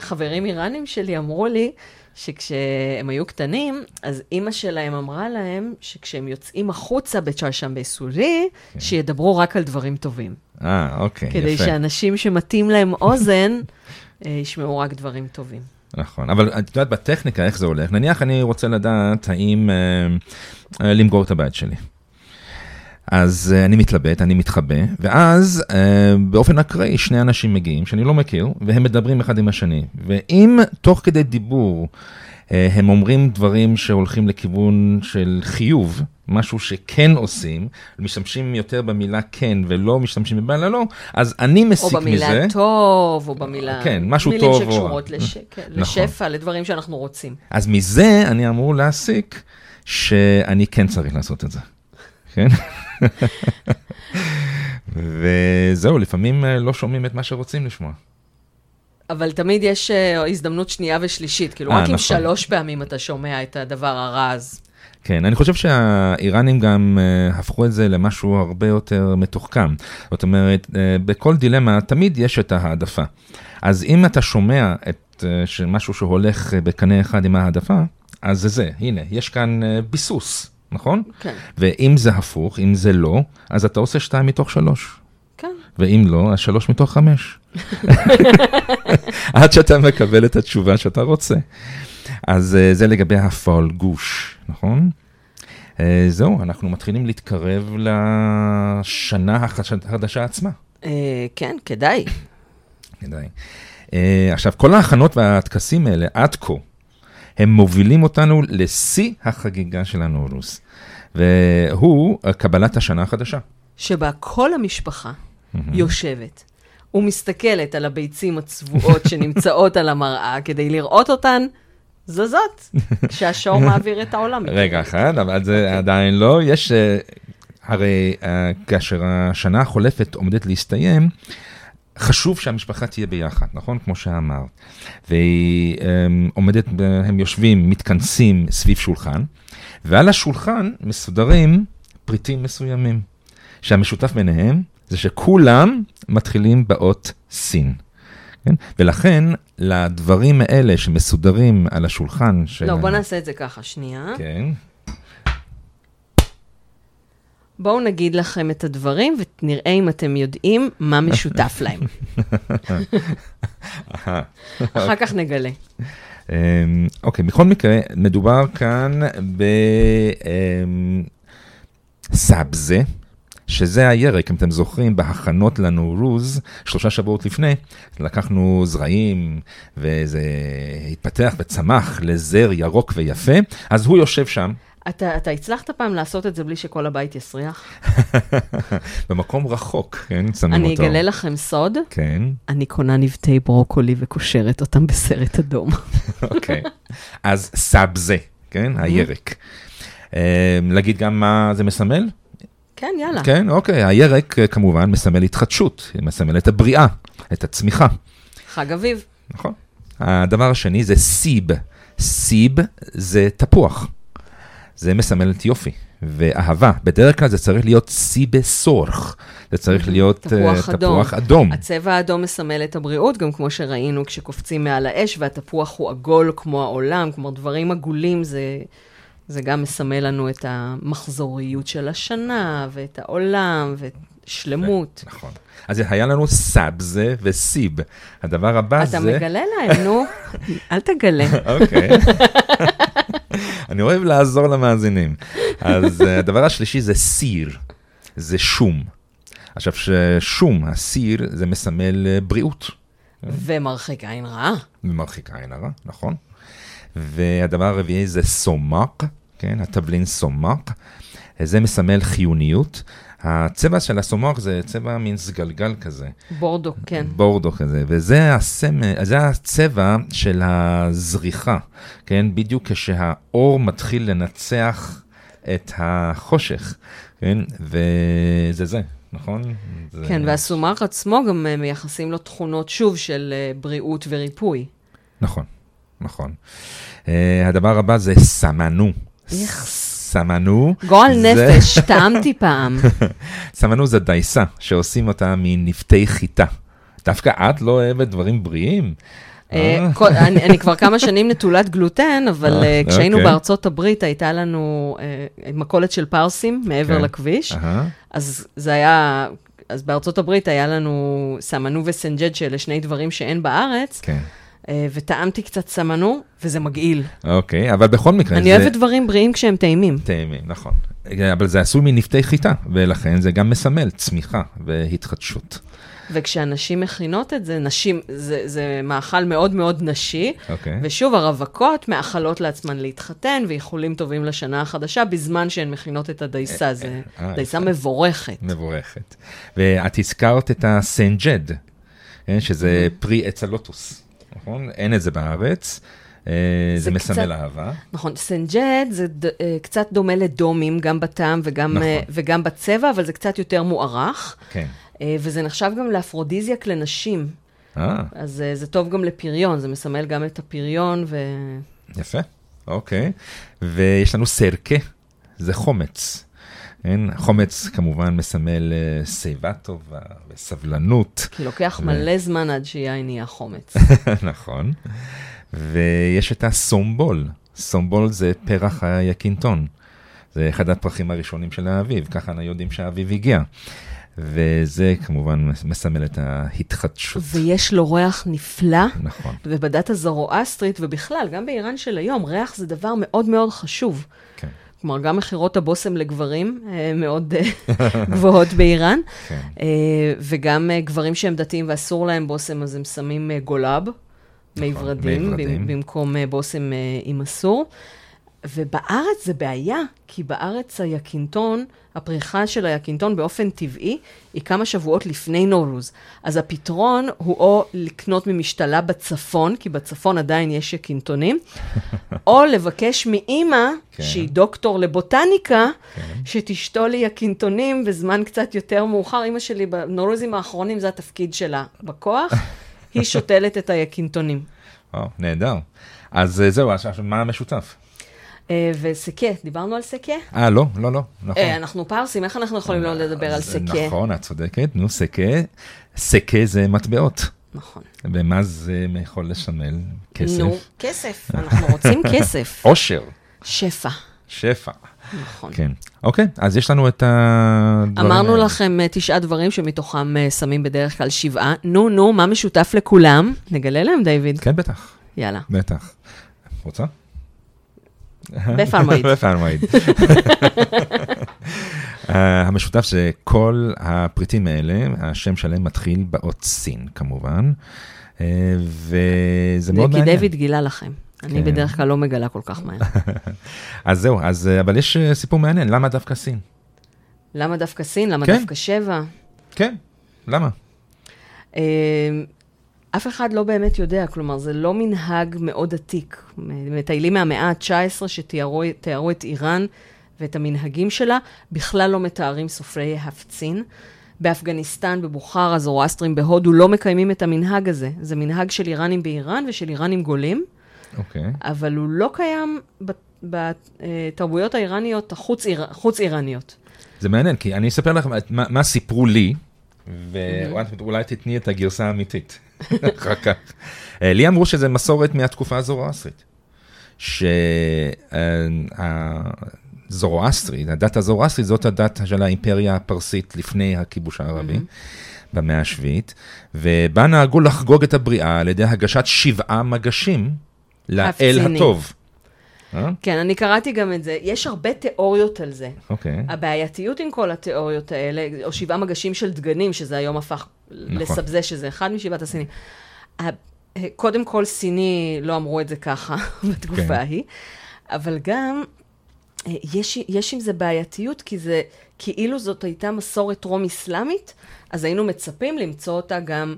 וחברים איראנים שלי אמרו לי שכשהם היו קטנים, אז אימא שלהם אמרה להם שכשהם יוצאים החוצה בצ'רשם בסורי, שידברו רק על דברים טובים. אה, אוקיי, כדי יפה. שאנשים שמתאים להם אוזן, אה, ישמעו רק דברים טובים. נכון, אבל את יודעת בטכניקה איך זה הולך, נניח אני רוצה לדעת האם אה, אה, למכור את הבית שלי. אז אה, אני מתלבט, אני מתחבא, ואז אה, באופן אקראי שני אנשים מגיעים שאני לא מכיר, והם מדברים אחד עם השני. ואם תוך כדי דיבור אה, הם אומרים דברים שהולכים לכיוון של חיוב, משהו שכן עושים, משתמשים יותר במילה כן ולא משתמשים במילה לא, אז אני או מסיק מזה. במילה טוב, או במילה... כן, משהו מילים טוב או- שקשורות לש... כן, נכון. לשפע, לדברים שאנחנו רוצים. אז מזה אני אמור להסיק שאני כן צריך לעשות את זה, כן? וזהו, לפעמים אה, לא שומעים את מה שרוצים לשמוע. אבל תמיד יש uh, הזדמנות שנייה ושלישית. כאילו, אה, רק אם נכון. שלוש פעמים אתה שומע את הדבר הרע, אז... כן, אני חושב שהאיראנים גם uh, הפכו את זה למשהו הרבה יותר מתוחכם. זאת אומרת, uh, בכל דילמה תמיד יש את ההעדפה. אז אם אתה שומע את uh, משהו שהולך בקנה אחד עם ההעדפה, אז זה זה, הנה, יש כאן uh, ביסוס, נכון? כן, ואם זה הפוך, אם זה לא, אז אתה עושה שתיים מתוך שלוש. כן. ואם לא, אז שלוש מתוך חמש. <laughs> עד שאתה מקבל את התשובה שאתה רוצה. אז אה, זה לגבי הפועל גוש, נכון? אה, זהו, אנחנו מתחילים להתקרב לשנה החדשה עצמה. Uh, כן, כדאי. כדאי. אה, עכשיו, כל ההכנות והטקסים האלה, עד כה, הם מובילים אותנו לשיא החגיגה של הנורוס, והוא קבלת השנה החדשה. שבה כל המשפחה יושבת ומסתכלת על הביצים הצבועות <laughs> שנמצאות על המראה כדי לראות אותן זזות, <laughs> כשהשור מעביר את העולם. רגע אחד, אבל זה עדיין לא, יש, אה, הרי אה, כאשר השנה החולפת עומדת להסתיים, חשוב שהמשפחה תהיה ביחד, נכון? כמו שאמרת. והיא אה, עומדת, הם יושבים, מתכנסים סביב שולחן, ועל השולחן מסודרים פריטים מסוימים, שהמשותף ביניהם זה שכולם מתחילים באות סין. כן? ולכן, לדברים האלה שמסודרים על השולחן של... לא, בוא נעשה את זה ככה, שנייה. כן. בואו נגיד לכם את הדברים ונראה אם אתם יודעים מה משותף <laughs> להם. אחר כך נגלה. אמ, אוקיי, בכל מקרה, מדובר כאן בסאבזה, שזה הירק, אם אתם זוכרים, בהכנות לנורוז, שלושה שבועות לפני, לקחנו זרעים, וזה התפתח וצמח לזר ירוק ויפה, אז הוא יושב שם. אתה, אתה הצלחת פעם לעשות את זה בלי שכל הבית יסריח? <laughs> במקום רחוק, כן, שמים אני אותו. אגלה לכם סוד, כן, אני קונה נבטי ברוקולי וקושרת אותם בסרט אדום. <laughs> אוקיי. אז סאבזה, כן, הירק. אמ, להגיד גם מה זה מסמל? כן, יאללה. כן, אוקיי, הירק אה, כמובן מסמל התחדשות, מסמל את הבריאה, את הצמיחה, חג אביב. נכון. הדבר השני זה סיב. סיב זה תפוח. זה מסמל את יופי ואהבה. בדרך כלל זה צריך להיות סיבה סורך. זה צריך להיות אה, תפוח אדום. תפוח אדום. הצבע האדום מסמל את הבריאות, גם כמו שראינו כשקופצים מעל האש, והתפוח הוא עגול כמו העולם, כלומר דברים עגולים זה, זה גם מסמל לנו את המחזוריות של השנה, ואת העולם, ואת שלמות. נכון. אז היה לנו סאבזה וסיב. הדבר הבא אתה זה... מגלה להם, נו, <laughs> אל תגלה. אוקיי. אני אוהב לעזור למאזינים. אז אה, הדבר השלישי זה סיר, זה שום. עכשיו, ששום, הסיר, זה מסמל אה, בריאות. ומרחיק עין רעה. ומרחיק עין הרע, נכון? והדבר הרביעי זה סומק, כן, הטבלין סומק. זה מסמל חיוניות. הצבע של הסומק זה צבע מין סגלגל כזה. בורדו, כן. בורדו כזה, וזה הסמל, זה הצבע של הזריחה, כן? בדיוק כשהאור מתחיל לנצח את החושך, כן? וזה זה, נכון? זה... כן, והסומך עצמו גם אה, מייחסים לו תכונות, שוב, של אה, בריאות וריפוי. נכון, נכון. Uh, הדבר הבא זה סמנו. איך? סמנו. גועל זה- נפש, <laughs> טעמתי פעם. סמנו זה דייסה, שעושים אותה מנפתי חיטה. דווקא את לא אוהבת דברים בריאים? אה, כל- אני כבר כמה שנים נטולת גלוטן, <laughs> אבל אה, אה, כשהיינו אוקיי. בארצות הברית, הייתה לנו אה, מכולת של פרסים מעבר כן. לכביש. אז זה היה, אז בארצות הברית היה לנו סמנו וסנג'ד, שאלה שני דברים שאין בארץ, כן. אה, וטעמתי קצת סמנו, וזה מגעיל. אוקיי, אבל בכל מקרה, אני אוהבת דברים בריאים כשהם טעימים. טעימים, נכון. אבל זה עשוי מנפתי חיטה, ולכן זה גם מסמל צמיחה והתחדשות. וכשאנשים מכינות את זה, נשים, זה, זה מאכל מאוד מאוד נשי, אוקיי. ושוב, הרווקות מאחלות לעצמן להתחתן ואיחולים טובים לשנה החדשה, בזמן שהן מכינות את הדייסה. זה אה, דייסה יפה. מבורכת. מבורכת. ואת הזכרת את ה سنجد, שזה פרי עץ הלוטוס, נכון? אין את זה בארץ. אה, זה זה מסמל קצת- אהבה. נכון, سنجد זה ד, אה, קצת דומה לדומים, גם בטעם וגם, נכון. אה, וגם בצבע, אבל זה קצת יותר מוערך, כן. וזה נחשב גם לאפרודיזיאק לנשים, אה, אז זה טוב גם לפריון, זה מסמל גם את הפריון, ו... יפה, אוקיי. ויש לנו סרקה, זה חומץ. כן? חומץ כמובן מסמל אה, שיבה טובה וסבלנות. כי לוקח ו- מלא זמן עד שיין נהיה חומץ. <laughs> נכון. ויש את הסומבול. סומבול זה פרח היקינטון. זה אחד הפרחים הראשונים של האביב, ככה אנחנו יודעים שהאביב הגיע. וזה כמובן מסמל את ההתחדשות. ויש לו ריח נפלא, נכון, ובדת הזרואסטרית, ובכלל, גם באיראן של היום, ריח זה דבר מאוד מאוד חשוב. כן, כלומר, גם מכירות הבושם לגברים אה, מאוד אה, <laughs> גבוהות באיראן, כן. אה, וגם גברים שהם דתיים ואסור להם בושם, אז הם שמים גולאב, מי ורדים, במקום בושם עם אסור. ובארץ זה בעיה, כי בארץ היקינטון, הפריחה של היקינטון באופן טבעי, היא כמה שבועות לפני נורוז. אז הפתרון הוא או לקנות ממשתלה בצפון, כי בצפון עדיין יש יקינטונים, <laughs> או לבקש מאימא, כן. שהיא דוקטור לבוטניקה, כן. שתשתול לי יקינטונים בזמן קצת יותר מאוחר. אימא שלי בנורוזים האחרונים זה התפקיד שלה בכוח, <laughs> היא שותלת את היקינטונים. וואו, נהדר. אז אה, זהו, מה המשותף? אה, וסקה, דיברנו על סקה? אה, לא, לא, לא, נכון. אה, אנחנו פרסים, איך אנחנו יכולים לא לדבר על סקה? נכון, את צודקת, נו, סקה. סקה זה מטבעות. נכון. ומה זה יכול לשמל? כסף? נו, כסף, אנחנו רוצים <laughs> כסף. עושר, שפע. שפע. נכון. כן. אוקיי, אז יש לנו את הדברים אמרנו האלה. לכם אה, תשעה דברים שמתוכם אה, שמים בדרך כלל שבעה. נו, נו, מה משותף לכולם? נגלה להם, דיוויד. כן, בטח, יאללה. בטח. רוצה? <laughs> בפעם מועיד. <laughs> אה, המשותף זה כל הפריטים האלה, השם שלהם מתחיל באות סין כמובן, אה, וזה מאוד כי מעניין. דיוויד גילה לכם. אני כן. בדרך כלל לא מגלה כל כך מהר. <laughs> אז זהו, אז, אה, אבל יש סיפור מעניין, למה דווקא סין? למה דווקא סין? למה כן. דווקא שבע? כן, למה? אה, אף אחד לא באמת יודע, כלומר, זה לא מנהג מאוד עתיק. מטיילים מהמאה ה-19 שתיארו תיארו את איראן ואת המנהגים שלה, בכלל לא מתארים סופרי הפצין. באפגניסטן, בבוכרה, זורואסטרים בהודו לא מקיימים את המנהג הזה. זה מנהג של איראנים באיראן ושל איראנים גולים, אוקיי. אבל הוא לא קיים בתרבויות האיראניות החוץ-איראניות. זה מעניין, כי אני אספר לכם מה, מה סיפרו לי, ואולי תתני את הגרסה האמיתית <laughs> אחר כך. אה, לי אמרו שזה מסורת מהתקופה הזורואסטרית. שהזורואסטרית, הדת הזורואסטרית זאת הדת של האימפריה הפרסית לפני הכיבוש הערבי. במאה השביעית, ובה נהגו לחגוג את הבריאה על ידי הגשת שבעה מגשים לאל. הטוב. אה? כן, אני קראתי גם את זה. יש הרבה תיאוריות על זה. אוקיי. הבעייתיות עם כל התיאוריות האלה, או שבעה מגשים של דגנים, שזה היום הפך נכון. לסבזה, שזה אחד משבעת הסינים. קודם כל, סיני לא אמרו את זה ככה <laughs> בתקופה כן. ההיא, אבל גם אה, יש, יש עם זה בעייתיות, כי זה כאילו זאת הייתה מסורת טרום-אסלאמית, אז היינו מצפים למצוא אותה גם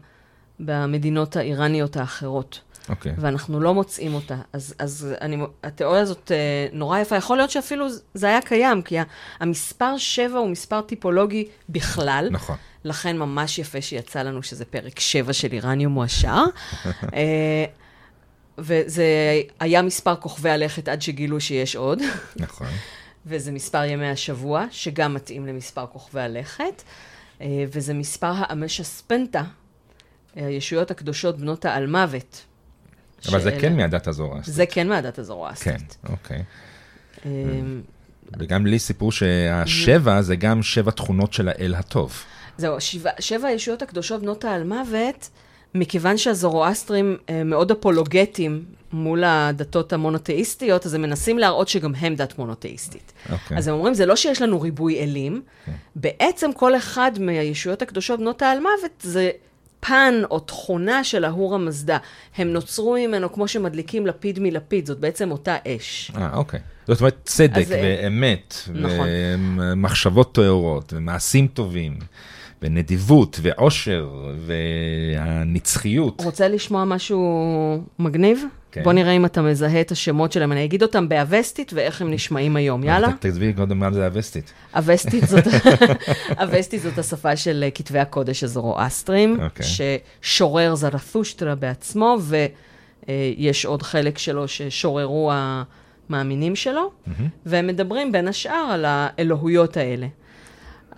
במדינות האיראניות האחרות. אוקיי. ואנחנו לא מוצאים אותה. אז, אז אני, התיאוריה הזאת אה, נורא יפה. יכול להיות שאפילו זה היה קיים, כי המספר 7 הוא מספר טיפולוגי בכלל. נכון. לכן ממש יפה שיצא לנו שזה פרק 7 של איראניום מועשר. <laughs> אה, וזה היה מספר כוכבי הלכת עד שגילו שיש עוד, נכון. <laughs> וזה מספר ימי השבוע, שגם מתאים למספר כוכבי הלכת, אה, וזה מספר האמש הספנטה, אה, הישויות הקדושות בנות האלמוות. אבל זה כן מהדת הזורואסטרית. זה כן מהדת כן, הזורואסטרית. אוקיי. אמ, וגם לי סיפרו שהשבע זה גם שבע תכונות של האל הטוב. זהו, שבע, שבע הישויות הקדושות בנות האלמוות, מכיוון שהזורואסטרים אה, מאוד אפולוגטיים מול הדתות המונותאיסטיות, אז הם מנסים להראות שגם הם דת מונותאיסטית. אוקיי. אז הם אומרים, זה לא שיש לנו ריבוי אלים, בעצם כל אחד מהישויות הקדושות בנות האלמוות זה פן או תכונה של ההור המזדה. הם נוצרו ממנו כמו שמדליקים לפיד מלפיד, זאת בעצם אותה אש. אה, אוקיי. זאת אומרת, צדק אז, אה, ואמת, נכון. ומחשבות טהורות, ומעשים טובים, ונדיבות, ועושר, והנצחיות. רוצה לשמוע משהו מגניב? כן. בוא נראה אם אתה מזהה את השמות שלהם. אני אגיד אותם באווסטית ואיך הם נשמעים היום. יאללה? תסבירי קודם מה זה הווסטית. אווסטית זאת, <laughs> אווסטית זאת השפה של אה, כתבי הקודש הזורואסטרים, אוקיי. ששורר זרתושטרה בעצמו, ויש עוד חלק שלו ששוררו המאמינים שלו, והם מדברים בין השאר על האלוהויות האלה.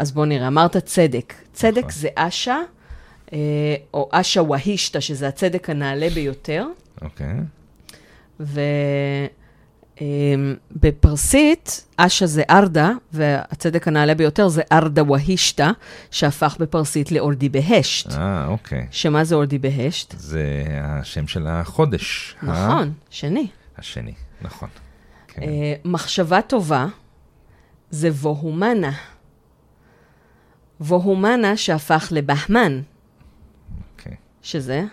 אז בואו נראה, אמרת צדק. צדק נכון. זה אשה, אה, או אשה והישתא, שזה הצדק הנעלה ביותר. אוקיי. ובפרסית, אשה זה ארדה, והצדק הנעלה ביותר זה ארדה והישתא, שהפך בפרסית לאורדי בהשט. אה, אוקיי. שמה זה אורדי בהשט? זה השם של החודש. ה- נכון, שני. השני, נכון. כן. אה, מחשבה טובה זה ווהומנה. ווהומנה שהפך לבהמן, אוקיי. שזה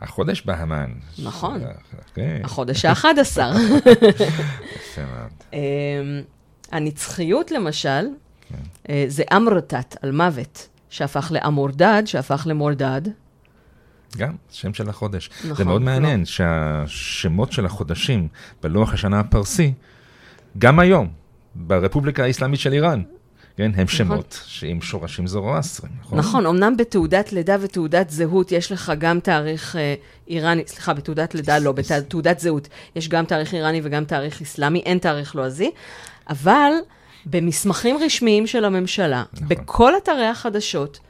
החודש בהמן. נכון. אוקיי. החודש האחד עשר. <laughs> יפה מאוד. אמ, הנצחיות, למשל, אה, זה אמרתת, על מוות, שהפך לאמורדד, שהפך למורדד. גם, שם של החודש. נכון, זה מאוד לא. מעניין שהשמות של החודשים בלוח השנה הפרסי, גם היום, ברפובליקה האסלאמית של איראן, כן, הם שמות שעם שורשים זורואסטרים, נכון? נכון, אמנם בתעודת לידה ותעודת זהות יש לך גם תאריך אה, איראני, סליחה, בתעודת לידה לא, בתעודת זהות יש גם תאריך איראני וגם תאריך אסלאמי, אין תאריך לועזי, אבל במסמכים רשמיים של הממשלה, נכון. בכל אתרי החדשות,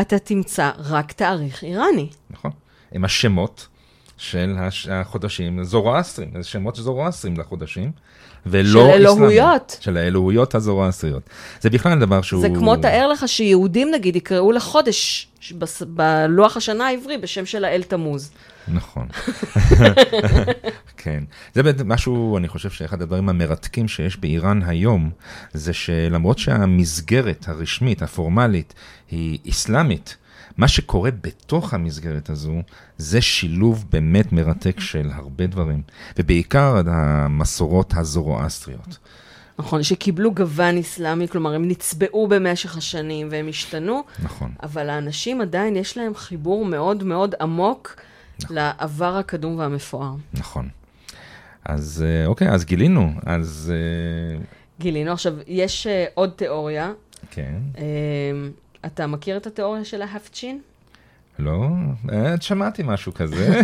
אתה תמצא רק תאריך איראני. נכון. הם השמות של החודשים זורואסטרים, זה שמות זורואסטרים לחודשים, ולא של. אלוהויות. של האלוהויות הזורואסטריות. זה בכלל דבר שהוא... זה כמו תאר לך שיהודים נגיד יקראו לחודש בס- בלוח השנה העברי בשם של האל תמוז. נכון. כן. זה באמת משהו, אני חושב שאחד הדברים המרתקים שיש באיראן היום, זה שלמרות שהמסגרת הרשמית, הפורמלית, היא אסלאמית, מה שקורה בתוך המסגרת הזו, זה שילוב באמת מרתק של הרבה דברים, ובעיקר המסורות הזורואסטריות. נכון, שקיבלו גוון אסלאמי, כלומר הם נצבעו במשך השנים והם השתנו, נכון. אבל האנשים עדיין יש להם חיבור מאוד מאוד עמוק לעבר הקדום והמפואר. נכון. אז אה, אוקיי, אז גילינו, אז אה, גילינו. עכשיו, יש uh, עוד תיאוריה. כן, Uh, אתה מכיר את התיאוריה של ההפצ'ין? לא, אה, שמעתי משהו כזה. <laughs>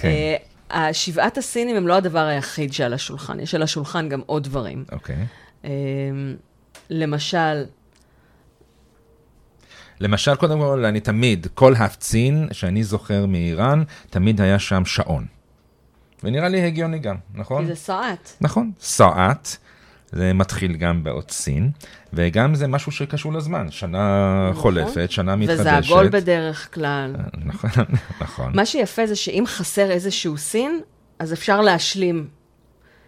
כן, השבעת הסינים הם לא הדבר היחיד שעל השולחן, יש על השולחן גם עוד דברים. אוקיי. Uh, למשל, למשל, קודם כל, אני תמיד, כל הפצין שאני זוכר מאיראן, תמיד היה שם שעון. ונראה לי הגיוני גם, נכון? כי זה סעט. נכון, סעת, זה מתחיל גם באות סין, וגם זה משהו שקשור לזמן, שנה נכון. חולפת, שנה מתחדשת. וזה עגול בדרך כלל. נכון, <laughs> נכון, מה שיפה זה שאם חסר איזשהו סין, אז אפשר להשלים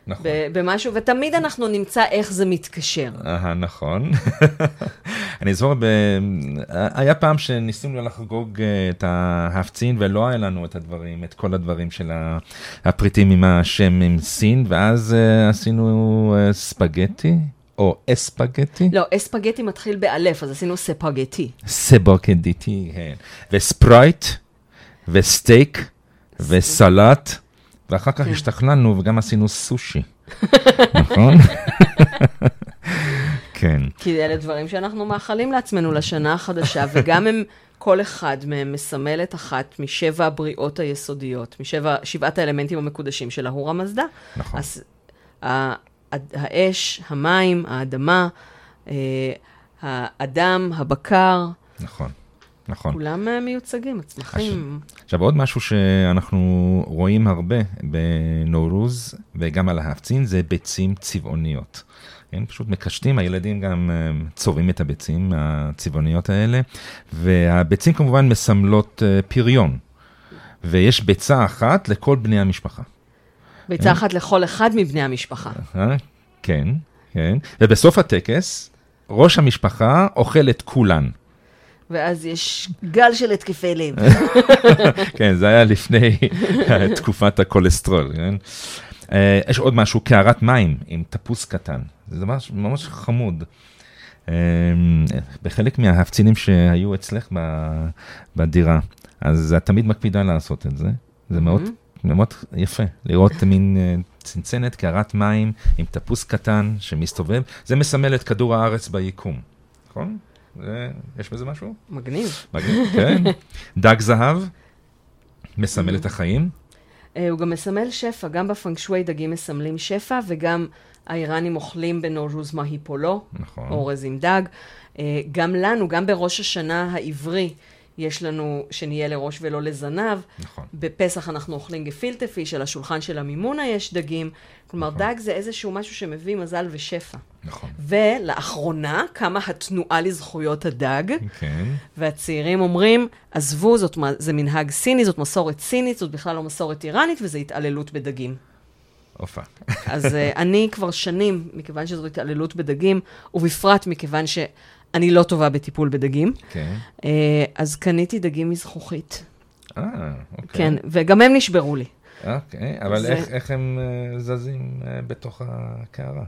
נכון. במשהו, ותמיד אנחנו נמצא איך זה מתקשר. אה, נכון. <laughs> אני זוכר, ב... היה פעם שניסינו לחגוג אה, את ההפצין ולא היה לנו את הדברים, את כל הדברים של הפריטים עם השם עם סין, ואז אה, עשינו אה, ספגטי, או אספגטי. לא, אספגטי מתחיל באלף, אז עשינו ספגטי. סבוקדיטי, כן. וספרייט, וסטייק, וסלט, ואחר כך השתכנענו וגם עשינו סושי. <laughs> נכון? כן, כי אלה דברים שאנחנו מאחלים לעצמנו לשנה החדשה, <laughs> וגם הם, כל אחד מהם מסמל את אחת משבע הבריאות היסודיות, משבע, שבעת האלמנטים המקודשים של ההורה מזדה. נכון. אז ה- האש, המים, האדמה, אה, האדם, הבקר, נכון, נכון. כולם אה, מיוצגים, מצליחים. עכשיו עוד משהו שאנחנו רואים הרבה בנורוז וגם על ההפצין זה ביצים צבעוניות. כן, פשוט מקשטים, הילדים גם אה, צובעים את הביצים הצבעוניות האלה, והביצים כמובן מסמלות אה, פריון, ויש ביצה אחת לכל בני המשפחה. ביצה אחת לכל אחד מבני המשפחה. אה? כן, כן, ובסוף הטקס, ראש המשפחה אוכל את כולן. ואז יש גל של התקפי לב. <laughs> כן, זה היה לפני תקופת הכולסטרול, כן? אה, יש עוד משהו, קערת מים עם טפוס קטן, זה ממש, ממש חמוד. אה, בחלק מההפצינים שהיו אצלך בדירה, אז את תמיד מקפידה לעשות את זה, זה מאוד, מאוד יפה, לראות מין אה, צנצנת, קערת מים עם טפוס קטן שמסתובב, זה מסמל את כדור הארץ ביקום, נכון? זה- יש בזה משהו? מגניב. מגניב, כן. <laughs> דג זהב, מסמל את החיים. אה, הוא גם מסמל שפע, גם בפנקשווי דגים מסמלים שפע, וגם האיראנים אוכלים בנורוז מהיפולו, נכון. אורז עם דג. אה, גם לנו, גם בראש השנה העברי, יש לנו שנהיה לראש ולא לזנב. נכון. בפסח אנחנו אוכלים גפילטה פיש, על השולחן של המימונה יש דגים. כלומר, נכון. דג זה איזשהו משהו שמביא מזל ושפע. נכון. ולאחרונה קמה התנועה לזכויות הדג, כן. והצעירים אומרים, עזבו, זאת, זה מנהג סיני, זאת מסורת סינית, זאת בכלל לא מסורת איראנית, וזה התעללות בדגים. הופה. אז uh, אני כבר שנים, מכיוון שזו התעללות בדגים, ובפרט מכיוון שאני לא טובה בטיפול בדגים, כן. uh, אז קניתי דגים מזכוכית. אה, אוקיי. כן, וגם הם נשברו לי. אוקיי, אבל זה- איך- איך הם אה, זזים אה, בתוך הקערה?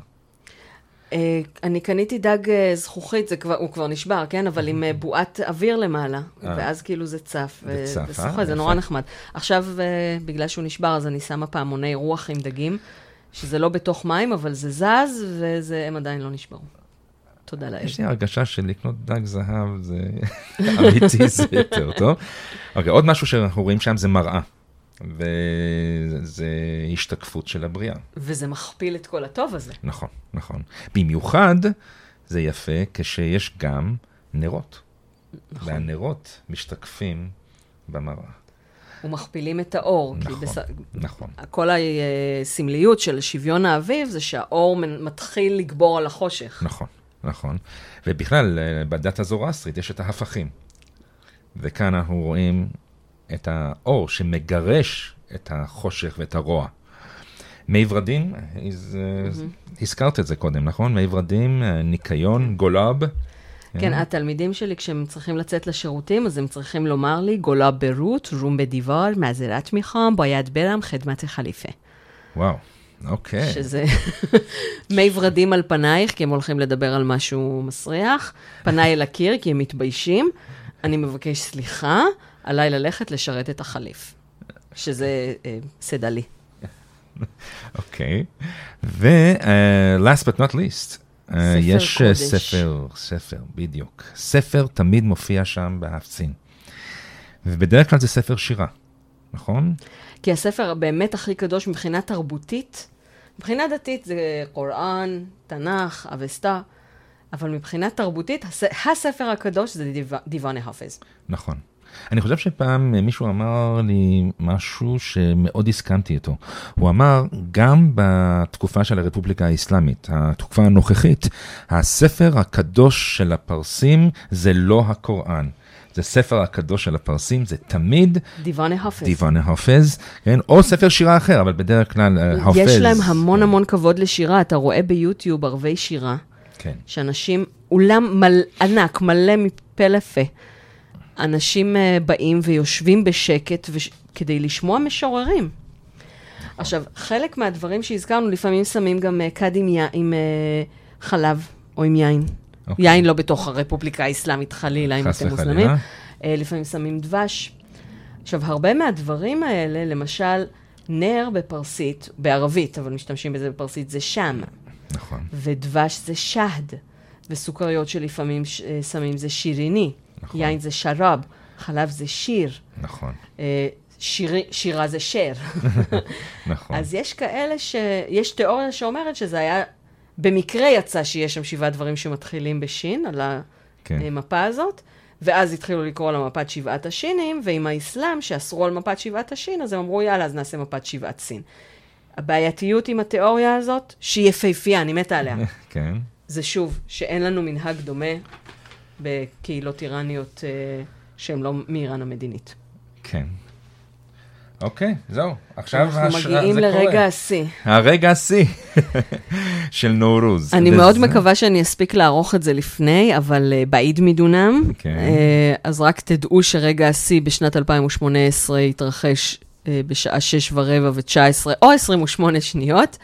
אני קניתי דג זכוכית, זה כבר, הוא כבר נשבר, כן? אבל עם בועת אוויר למעלה, אה. ואז כאילו זה צף. זה צף, אה? זה. נורא נחמד. עכשיו, בגלל שהוא נשבר, אז אני שמה פעמוני רוח עם דגים, שזה לא בתוך מים, אבל זה זז, והם עדיין לא נשברו. תודה לאל. יש לי הרגשה שלקנות דג זהב זה <laughs> אמיתי, זה יותר טוב. אוקיי, עוד משהו שאנחנו רואים שם זה מראה. וזה השתקפות של הבריאה. וזה מכפיל את כל הטוב הזה. נכון, נכון. במיוחד זה יפה כשיש גם נרות. נכון. והנרות משתקפים במראה. ומכפילים את האור. נכון, בס... נכון. כל הסמליות של שוויון האביב זה שהאור מתחיל לגבור על החושך. נכון, נכון. ובכלל, אה, בדת הזורסטרית יש את ההפכים. וכאן אנחנו רואים את האור שמגרש את החושך ואת הרוע. מי ורדים, הז- הזכרת את זה קודם, נכון? מי ורדים, אה, ניקיון, גולב. כן, התלמידים שלי, כשהם צריכים לצאת לשירותים, אז הם צריכים לומר לי, גולה ברות, רום בדיבר, מעזרת מיכם, ביד ברם, חדמת החליפה. וואו, אוקיי. שזה <laughs> מי ורדים על פנייך, כי הם הולכים לדבר על משהו מסריח, פניי אל הקיר, כי הם מתביישים. אני מבקש סליחה, עליי ללכת לשרת את החליף. שזה אה, סדלי. אוקיי. ו-last but not least, אה, יש אה, קודש. ספר, ספר, בדיוק. ספר תמיד מופיע שם בהפצין. ובדרך כלל זה ספר שירה, נכון? כי הספר באמת הכי קדוש מבחינה תרבותית, מבחינה דתית זה קוראן, תנ"ך, אבסתא, אבל מבחינה תרבותית, הס... הספר הקדוש זה דיו... דיוואנה חפז. נכון. אני חושב שפעם מישהו אמר לי משהו שמאוד הסכמתי איתו. הוא אמר, גם בתקופה של הרפובליקה האסלאמית, התקופה הנוכחית, הספר הקדוש של הפרסים זה לא הקוראן. זה ספר הקדוש של הפרסים, זה תמיד דיוואנה חפז. דיוואנה חופז, כן? או ספר שירה אחר, אבל בדרך כלל אה, חופז. יש להם המון המון כבוד לשירה. אתה רואה ביוטיוב ערבי שירה, כן, שאנשים, אולם מל... ענק, מלא מפה לפה. אנשים uh, באים ויושבים בשקט וש... כדי לשמוע משוררים. עכשיו, חלק מהדברים שהזכרנו, לפעמים שמים גם uh, כד עם, י... עם חלב או עם יין. אוקיי. יין לא בתוך הרפובליקה האסלאמית, חלילה, אם אתם. מוסלמים. Uh, לפעמים שמים דבש. עכשיו, הרבה מהדברים האלה, למשל, נר בפרסית, בערבית, אבל משתמשים בזה בפרסית, זה שם. נכון, ודבש זה שהד, וסוכריות שלפעמים ש- אה, שמים זה שיריני, נכון. יין זה שרב, חלב זה שיר, נכון, אה, שירי, שירה זה שר. <laughs> נכון. אז יש כאלה ש... יש תיאוריה שאומרת שזה היה... במקרה יצא שיש שם שבעה דברים שמתחילים בשין, על כן. המפה הזאת, ואז התחילו לקרוא לה מפת שבעת השינים, ועם האסלאם, שאסרו על מפת שבעת השין, אז הם אמרו, יאללה, אז נעשה מפת שבעת סין. הבעייתיות עם התיאוריה הזאת, שהיא יפהפייה, אני מתה עליה. <laughs> כן, זה שוב, שאין לנו מנהג דומה בקהילות איראניות אה, שהן לא מאיראן המדינית. כן. אוקיי, זהו. עכשיו אנחנו הש- מגיעים זה לרגע. השיא. הרגע השיא <laughs> של נורוז. אני מאוד מקווה שאני אספיק לערוך את זה לפני, אבל uh, בעיד מדונם. כן. Uh, אז רק תדעו שרגע השיא בשנת 2018 התרחש uh, בשעה 6 ורבע ו-19 או 28 שניות,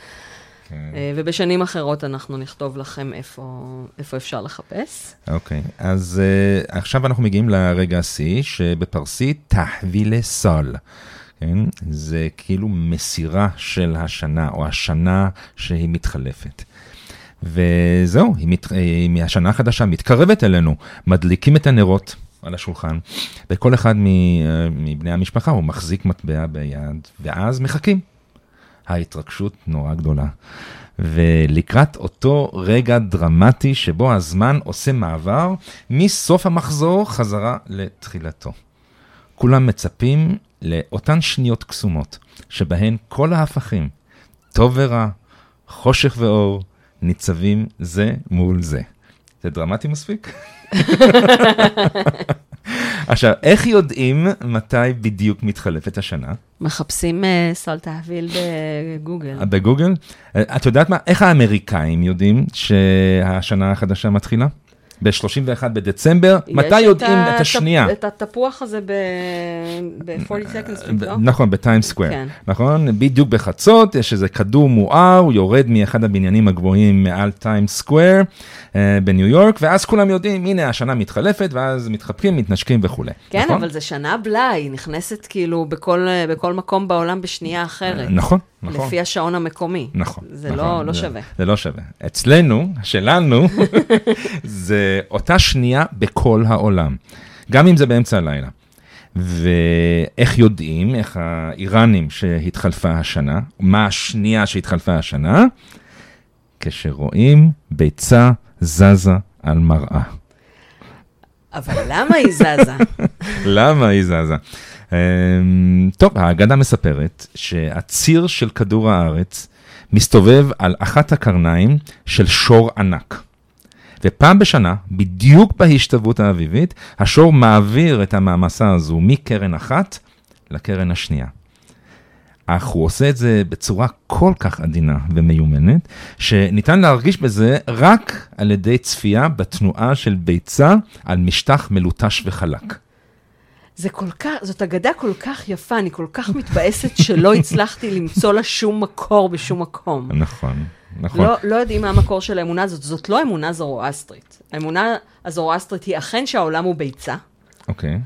כן. uh, ובשנים אחרות אנחנו נכתוב לכם איפה, איפה אפשר לחפש. אוקיי, אז uh, עכשיו אנחנו מגיעים לרגע השיא, שבפרסית תחווילה סול. כן? זה כאילו מסירה של השנה, או השנה שהיא מתחלפת. וזהו, היא מת... היא השנה החדשה מתקרבת אלינו, מדליקים את הנרות על השולחן, וכל אחד מבני המשפחה הוא מחזיק מטבע ביד, ואז מחכים. ההתרגשות נורא גדולה. ולקראת אותו רגע דרמטי שבו הזמן עושה מעבר מסוף המחזור חזרה לתחילתו. כולם מצפים לאותן שניות קסומות, שבהן כל ההפכים, טוב ורע, חושך ואור, ניצבים זה מול זה. זה דרמטי מספיק? <laughs> עכשיו, איך יודעים מתי בדיוק מתחלפת השנה? מחפשים uh, סל תהביל בגוגל. בגוגל? את יודעת מה, איך האמריקאים יודעים שהשנה החדשה מתחילה? ב-31 בדצמבר, מתי יודעים את השנייה? את התפוח הזה ב-40 seconds, לא? נכון, בטיים סקוויר, כן. נכון? בדיוק בחצות, יש איזה כדור מואר, הוא יורד מאחד הבניינים הגבוהים מעל טיים סקוויר אה, בניו יורק, ואז כולם יודעים, הנה השנה מתחלפת, ואז מתחבקים, מתנשקים וכולי. כן, נכון? אבל זה שנה בלאי, היא נכנסת כאילו בכל, בכל מקום בעולם בשנייה אחרת. נכון, נכון. לפי השעון המקומי. נכון. זה נכון, לא, לא זה- שווה. זה לא שווה. אצלנו, שלנו, <laughs> זה אותה שנייה בכל העולם, גם אם זה באמצע הלילה. ואיך יודעים, איך האיראנים שהתחלפה השנה, מה השנייה שהתחלפה השנה? כשרואים ביצה זזה על מראה. אבל למה היא זזה? <laughs> למה היא זזה? אמ, טוב, האגדה מספרת שהציר של כדור הארץ מסתובב על אחת הקרניים של שור ענק. ופעם בשנה, בדיוק בהשתוות האביבית, השור מעביר את המעמסה הזו מקרן אחת לקרן השנייה. אך הוא עושה את זה בצורה כל כך עדינה ומיומנת, שניתן להרגיש בזה רק על ידי צפייה בתנועה של ביצה על משטח מלוטש וחלק. זה כל כך, זאת אגדה כל כך יפה, אני כל כך מתבאסת שלא הצלחתי למצוא לה שום מקור בשום מקום. נכון, נכון. לא, לא יודעים מה המקור של האמונה הזאת, זאת לא אמונה זורואסטרית. האמונה הזורואסטרית היא אכן שהעולם הוא ביצה, אוקיי. אה,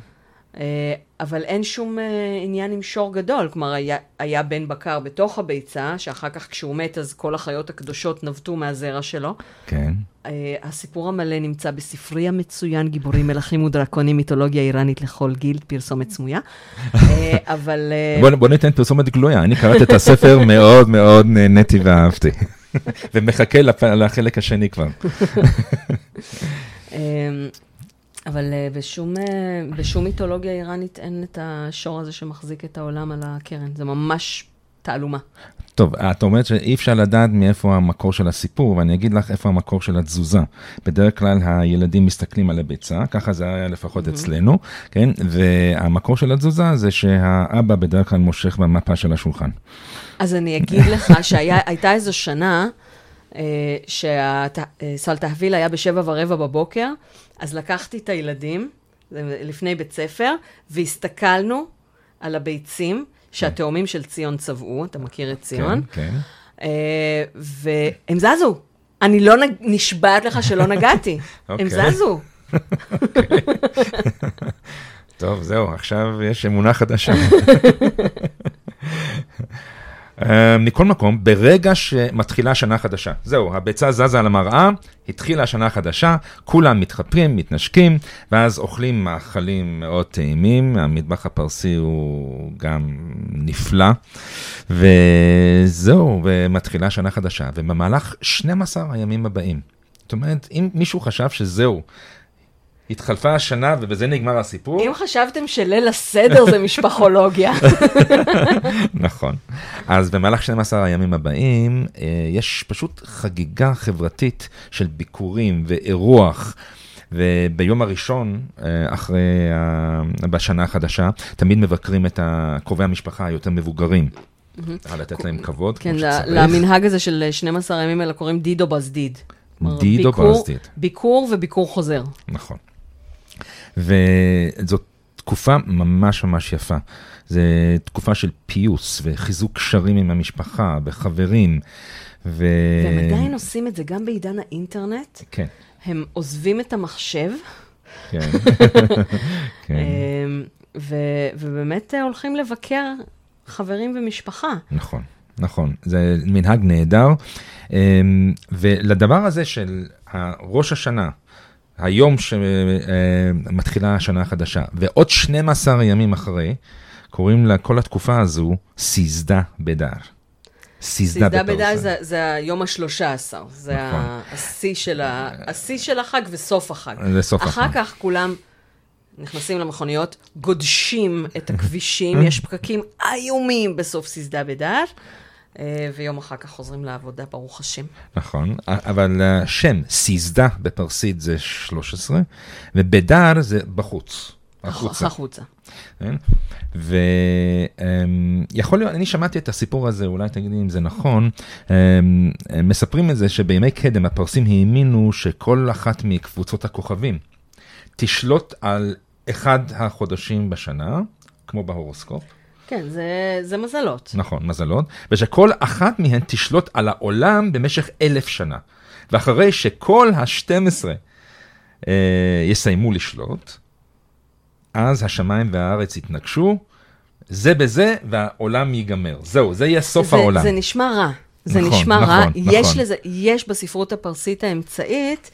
אבל אין שום אה, עניין עם שור גדול. כלומר, היה, היה בן בקר בתוך הביצה, שאחר כך כשהוא מת אז כל החיות הקדושות נבטו מהזרע שלו. כן. אה, הסיפור המלא נמצא בספרי המצוין, גיבורים, מלכים ודרקונים, מיתולוגיה איראנית לכל גיל, פרסומת סמויה. אה, <laughs> אבל... אה, בוא, בוא ניתן פרסומת גלויה, אני קראתי את הספר <laughs> מאוד מאוד נהניתי ואהבתי. <laughs> ומחכה. לחלק השני כבר. אה, אבל אה, בשום, אה, בשום מיתולוגיה איראנית אין את השור הזה שמחזיק את העולם על הקרן. זה ממש תעלומה. טוב, את אומרת שאי אפשר לדעת מאיפה המקור של הסיפור, ואני אגיד לך איפה המקור של התזוזה. בדרך כלל הילדים מסתכלים על הביצה, ככה זה היה לפחות אצלנו, כן? והמקור של התזוזה זה שהאבא בדרך כלל מושך במפה של השולחן. אז אני אגיד לך <laughs> שהייתה איזו שנה אה, שהסלטהוויל היה בשבע ורבע בבוקר, אז לקחתי את הילדים זה לפני בית ספר, והסתכלנו על הביצים שהתאומים של ציון צבעו, אתה מכיר את ציון? כן, כן. אה, והם זזו. אני לא נג... נשבעת לך שלא נגעתי. <laughs> הם אוקיי. זזו. <laughs> טוב, זהו, עכשיו יש אמונה חדשה. <laughs> אה, מכל מקום, ברגע שמתחילה שנה חדשה, זהו, הביצה זזה על המראה, התחילה השנה החדשה, כולם מתחפרים, מתנשקים, ואז אוכלים מאכלים מאוד טעימים, המטבח הפרסי הוא גם נפלא, וזהו, ומתחילה שנה חדשה, ובמהלך 12 הימים הבאים. זאת אומרת, אם מישהו חשב שזהו, התחלפה השנה ובזה נגמר הסיפור. אם חשבתם שליל הסדר זה משפחולוגיה. <laughs> נכון. אז במהלך 12 הימים הבאים, אה, יש פשוט חגיגה חברתית של ביקורים ואירוח. וביום הראשון, אה, אחרי, בשנה החדשה, תמיד מבקרים את קרובי המשפחה היותר מבוגרים. לתת להם כבוד, כן, כמו שצריך. למנהג הזה של 12 הימים האלה קוראים דידו בזדיד. דידו ביקור- בזדיד. ביקור וביקור חוזר. נכון. וזאת תקופה ממש ממש יפה. זו תקופה של פיוס וחיזוק קשרים עם המשפחה וחברים. ו... והם עדיין עושים את זה גם בעידן האינטרנט. כן, הם עוזבים את המחשב, כן. <laughs> כן, אמ, ו- ובאמת אה, הולכים לבקר חברים ומשפחה. נכון, נכון. זה מנהג נהדר. אמ, ולדבר הזה של ראש השנה, היום שמתחילה השנה החדשה, ועוד 12 ימים אחרי, קוראים לכל התקופה הזו סיזדה בדר. סיזדה. בדל זה, זה היום השלושה עשר, זה נכון. השיא של, ה- השיא של החג וסוף החג. זה סוף אחר החג. כך כולם נכנסים למכוניות, גודשים את הכבישים, יש פקקים איומים בסוף סיסדה בדל, אה, ויום אחר כך חוזרים לעבודה, ברוך השם. נכון, אבל השם סיזדה בפרסית זה 13, ובדר זה בחוץ, החוצה. החוצה. כן? ויכול להיות, אני שמעתי את הסיפור הזה, אולי תגידי אם זה נכון, אמ, מספרים את זה שבימי קדם הפרסים האמינו שכל אחת מקבוצות הכוכבים תשלוט על אחד החודשים בשנה, כמו בהורוסקופ, כן, זה, זה מזלות. נכון, מזלות, ושכל אחת מהן תשלוט על העולם במשך אלף שנה. ואחרי שכל ה-12 אה, יסיימו לשלוט, אז השמיים והארץ יתנגשו, זה בזה, והעולם ייגמר. זהו, זה יהיה סוף זה, העולם. זה נשמע רע. זה נכון, נשמע רע. נכון, יש נכון. לזה, יש בספרות הפרסית האמצעית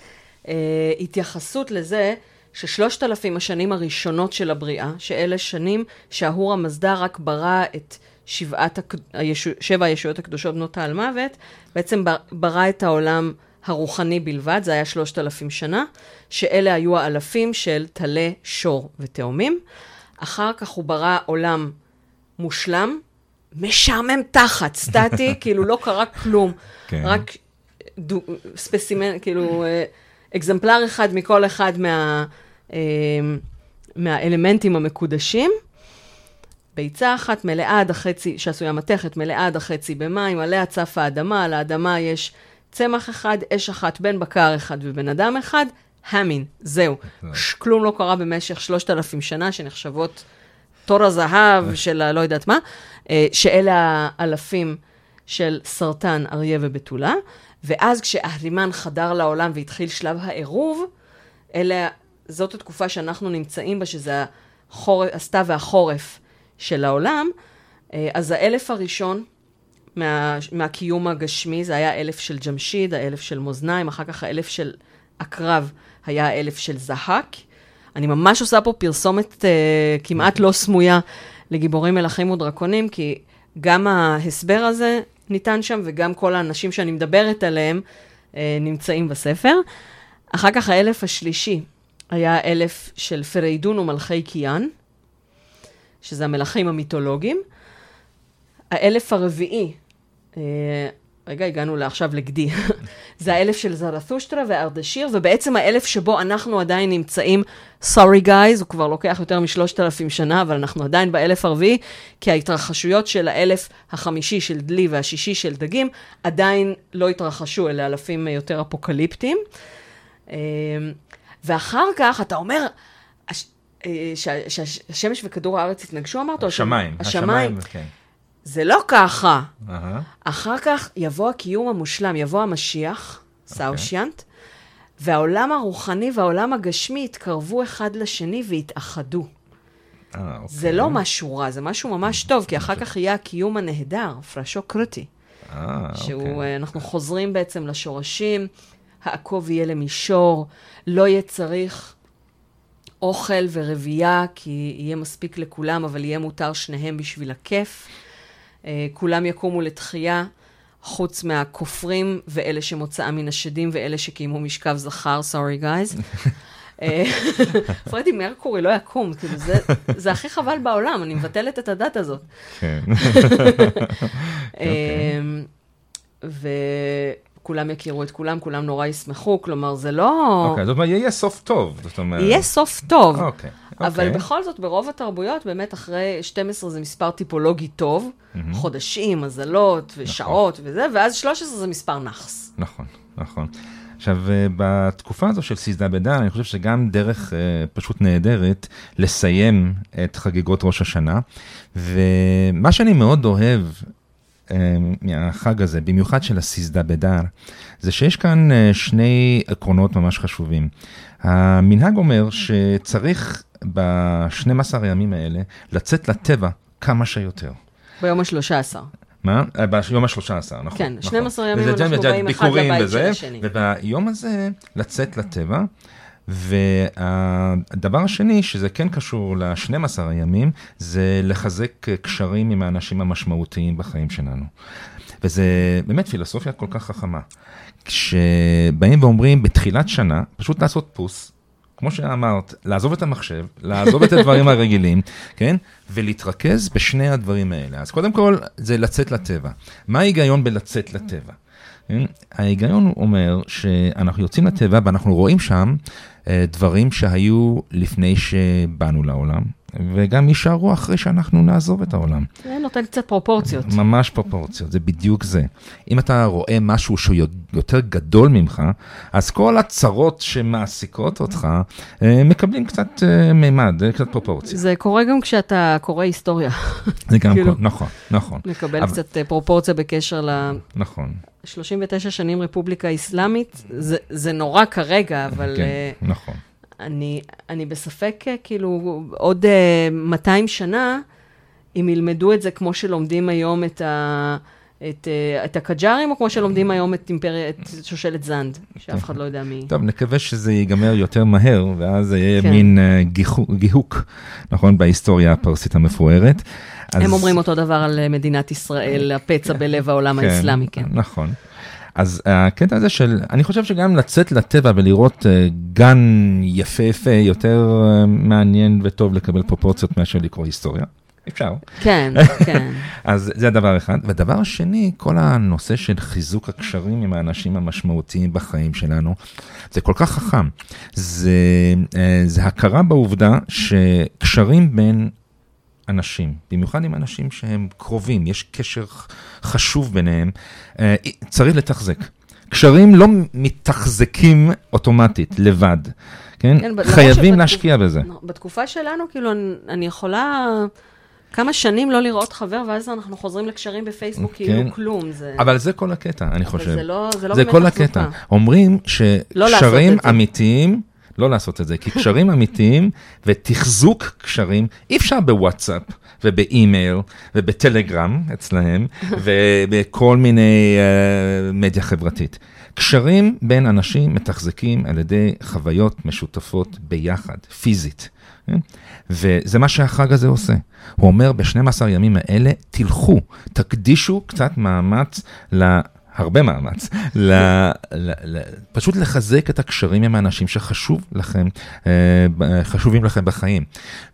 אה, התייחסות לזה ששלושת אלפים השנים הראשונות של הבריאה, שאלה שנים שההור המזדה רק ברא את שבעת, הק- הישו, שבע הישויות הקדושות בנות העל מוות, בעצם בר- ברא את העולם הרוחני בלבד, זה היה שלושת אלפים שנה, שאלה היו האלפים של טלה, שור ותאומים. אחר כך הוא ברא עולם מושלם, משעמם תחת, סטטי, <laughs> כאילו לא קרה כלום. כן. רק דו, ספסימן, כאילו, אה, אקזמפלר אחד מכל אחד מה, מהאלמנטים המקודשים. ביצה אחת מלאה עד החצי, שעשויה מתכת, מלאה עד החצי במים, עליה צפה האדמה, על האדמה יש צמח אחד, אש אחת, בן בקר אחד ובן אדם אחד, המין, זהו. ש- כלום לא קרה במשך שלושת אלפים שנה, שנחשבות תור הזהב של הלא יודעת מה, אה, שאלה האלפים של סרטן, אריה ובתולה, ואז כשאהרימן חדר לעולם והתחיל שלב העירוב, אלה, זאת התקופה שאנחנו נמצאים בה, שזה החורף, הסתיו והחורף של העולם, אה, אז האלף הראשון מה, מהקיום הגשמי, זה היה האלף של ג'משיד, האלף של מאזניים, אחר כך האלף של עקרב היה האלף של זהק. אני ממש עושה פה פרסומת uh, כמעט לא סמויה לגיבורים, מלכים ודרקונים, כי גם ההסבר הזה ניתן שם, וגם כל האנשים שאני מדברת עליהם uh, נמצאים בספר. אחר כך האלף השלישי היה האלף של פריידון ומלכי קיאן, שזה המלכים המיתולוגיים. האלף הרביעי, אה, רגע, הגענו לעכשיו לגדי, <laughs> זה האלף של זרתושטרה וארדשיר, ובעצם האלף שבו אנחנו עדיין נמצאים, sorry guys, הוא כבר לוקח יותר משלושת אלפים שנה, אבל אנחנו עדיין באלף הרביעי, כי ההתרחשויות של האלף החמישי של דלי והשישי של דגים עדיין לא התרחשו, אלה אלפים יותר אפוקליפטיים. אה, ואחר כך אתה אומר, הש- אה, שה- שהשמש וכדור הארץ התנגשו, אמרת? השמיים. השמיים. כן. זה לא ככה. אחר כך יבוא הקיום המושלם, יבוא המשיח, סאושיאנט, והעולם הרוחני והעולם הגשמי יתקרבו אחד לשני ויתאחדו. אה, אוקיי. זה לא משהו רע, זה משהו ממש טוב, כי אחר כך יהיה הקיום הנהדר, פרשו קריטי. אה, אוקיי. אה, אנחנו חוזרים בעצם לשורשים, העקוב יהיה למישור, לא יהיה צריך אוכל ורבייה, כי יהיה מספיק לכולם, אבל יהיה מותר שניהם בשביל הכיף. אה, כולם יקומו לתחייה, חוץ מהכופרים ואלה שמוצאם מן השדים ואלה שקיימו משכב זכר, סורי גייז. <laughs> <laughs> פרדי מרקורי לא יקום, כאילו זה, זה הכי חבל בעולם, אני מבטלת את הדת הזאת. כן. <laughs> אמ, וכולם יכירו את כולם, כולם נורא ישמחו, כלומר, זה לא... אוקיי, זאת אומרת, יהיה סוף טוב. זאת אומרת... יהיה סוף טוב. אוקיי. אבל אוקיי. בכל זאת, ברוב התרבויות, באמת אחרי 12 זה מספר טיפולוגי טוב, חודשים, מזלות ושעות וזה, ואז 13 זה מספר נאחס. נכון, נכון. עכשיו, אה, בתקופה הזו של סיסדה בדן, אני חושב שגם דרך אה, פשוט נהדרת לסיים את חגיגות ראש השנה. ומה שאני מאוד אוהב מהחג הזה, במיוחד של הסיסדה בדן, זה שיש כאן אה, שני עקרונות ממש חשובים. המנהג אומר שצריך ב-12 הימים האלה לצאת לטבע כמה שיותר. ביום ה-13. מה? אה, ביום ה-13, נכון. כן, נכון. 12 ימים וזה אנחנו באים אחד לבית של השני. וביום הזה לצאת לטבע. והדבר השני, שזה כן קשור ל-12 הימים, זה לחזק קשרים עם האנשים המשמעותיים בחיים שלנו. וזה באמת פילוסופיה כל כך חכמה. כשבאים ואומרים בתחילת שנה, פשוט לעשות פוס, כמו שאמרת, לעזוב את המחשב, לעזוב את הדברים הרגילים, <laughs> כן? ולהתרכז בשני הדברים האלה. אז קודם כל, זה לצאת לטבע. מה ההיגיון בלצאת לטבע? כן? ההיגיון אומר שאנחנו יוצאים לטבע ואנחנו רואים שם אה, דברים שהיו לפני שבאנו לעולם, וגם יישארו אחרי שאנחנו נעזוב את העולם. זה נותן קצת פרופורציות. ממש פרופורציות, זה בדיוק זה. אם אתה רואה משהו שהוא יותר גדול ממך, אז כל הצרות שמעסיקות אותך, אה, מקבלים קצת אה, מימד, אה, קצת פרופורציה. זה קורה גם כשאתה קורא היסטוריה. <laughs> זה גם כאילו- כל, נכון, נכון, מקבל אבל- קצת פרופורציה בקשר ל... נכון. 39 שנים רפובליקה אסלאמית, זה, זה נורא כרגע, אבל כן, כן. נכון. אני, אני בספק, אה, כאילו, עוד uh, 200 שנה, אם ילמדו את זה כמו שלומדים היום את, ה, את, uh, את הקג'ארים, או כמו שלומדים היום את, אימפריה, את שושלת זנד, שאף אחד לא יודע מי. טוב, נקווה שזה ייגמר יותר מהר, ואז זה יהיה כן. מין אה, גיחו- גיהוק, נכון, בהיסטוריה הפרסית המפוארת. אז- הם אומרים אותו דבר על אה, מדינת ישראל, הפצע בלב העולם האסלאמי, כן. נכון. אז הקטע הזה של, אני חושב שגם לצאת לטבע ולראות אה, גן יפהפה יותר אה, מעניין וטוב לקבל פרופורציות מאשר לקרוא היסטוריה. אפשר. כן, כן. <laughs> אז זה הדבר אחד. והדבר השני, כל הנושא של חיזוק הקשרים עם האנשים המשמעותיים בחיים שלנו, זה כל כך חכם. זה, אה, זה הכרה בעובדה שקשרים בין אנשים, במיוחד עם אנשים שהם קרובים, יש קשר חשוב ביניהם, אה, צריך לתחזק. קשרים לא מתחזקים אוטומטית, לבד, כן? כן חייבים שבתקופ... להשקיע בזה. בתקופה שלנו, כאילו, אני, יכולה... כמה שנים לא לראות חבר, ואז אנחנו חוזרים לקשרים בפייסבוק כן. כאילו כלום. זה... אבל זה כל הקטע, אני חושב. זה לא, זה לא זה באמת כל הקטע. אומרים לא שקשרים לא אמיתיים, לא לעשות את זה, כי קשרים אמיתיים ותחזוק קשרים, אי אפשר בוואטסאפ ובאימייל ובטלגרם אצלהם, <laughs> ובכל מיני uh, מדיה חברתית. קשרים בין אנשים מתחזקים על ידי חוויות משותפות ביחד, פיזית. כן? וזה מה שהחג הזה עושה. הוא אומר, ב-12 ימים האלה, תלכו, תקדישו קצת מאמץ ל... הרבה מאמץ, ל, ל, ל, פשוט לחזק את הקשרים עם האנשים שחשוב לכם, אה, חשובים לכם בחיים.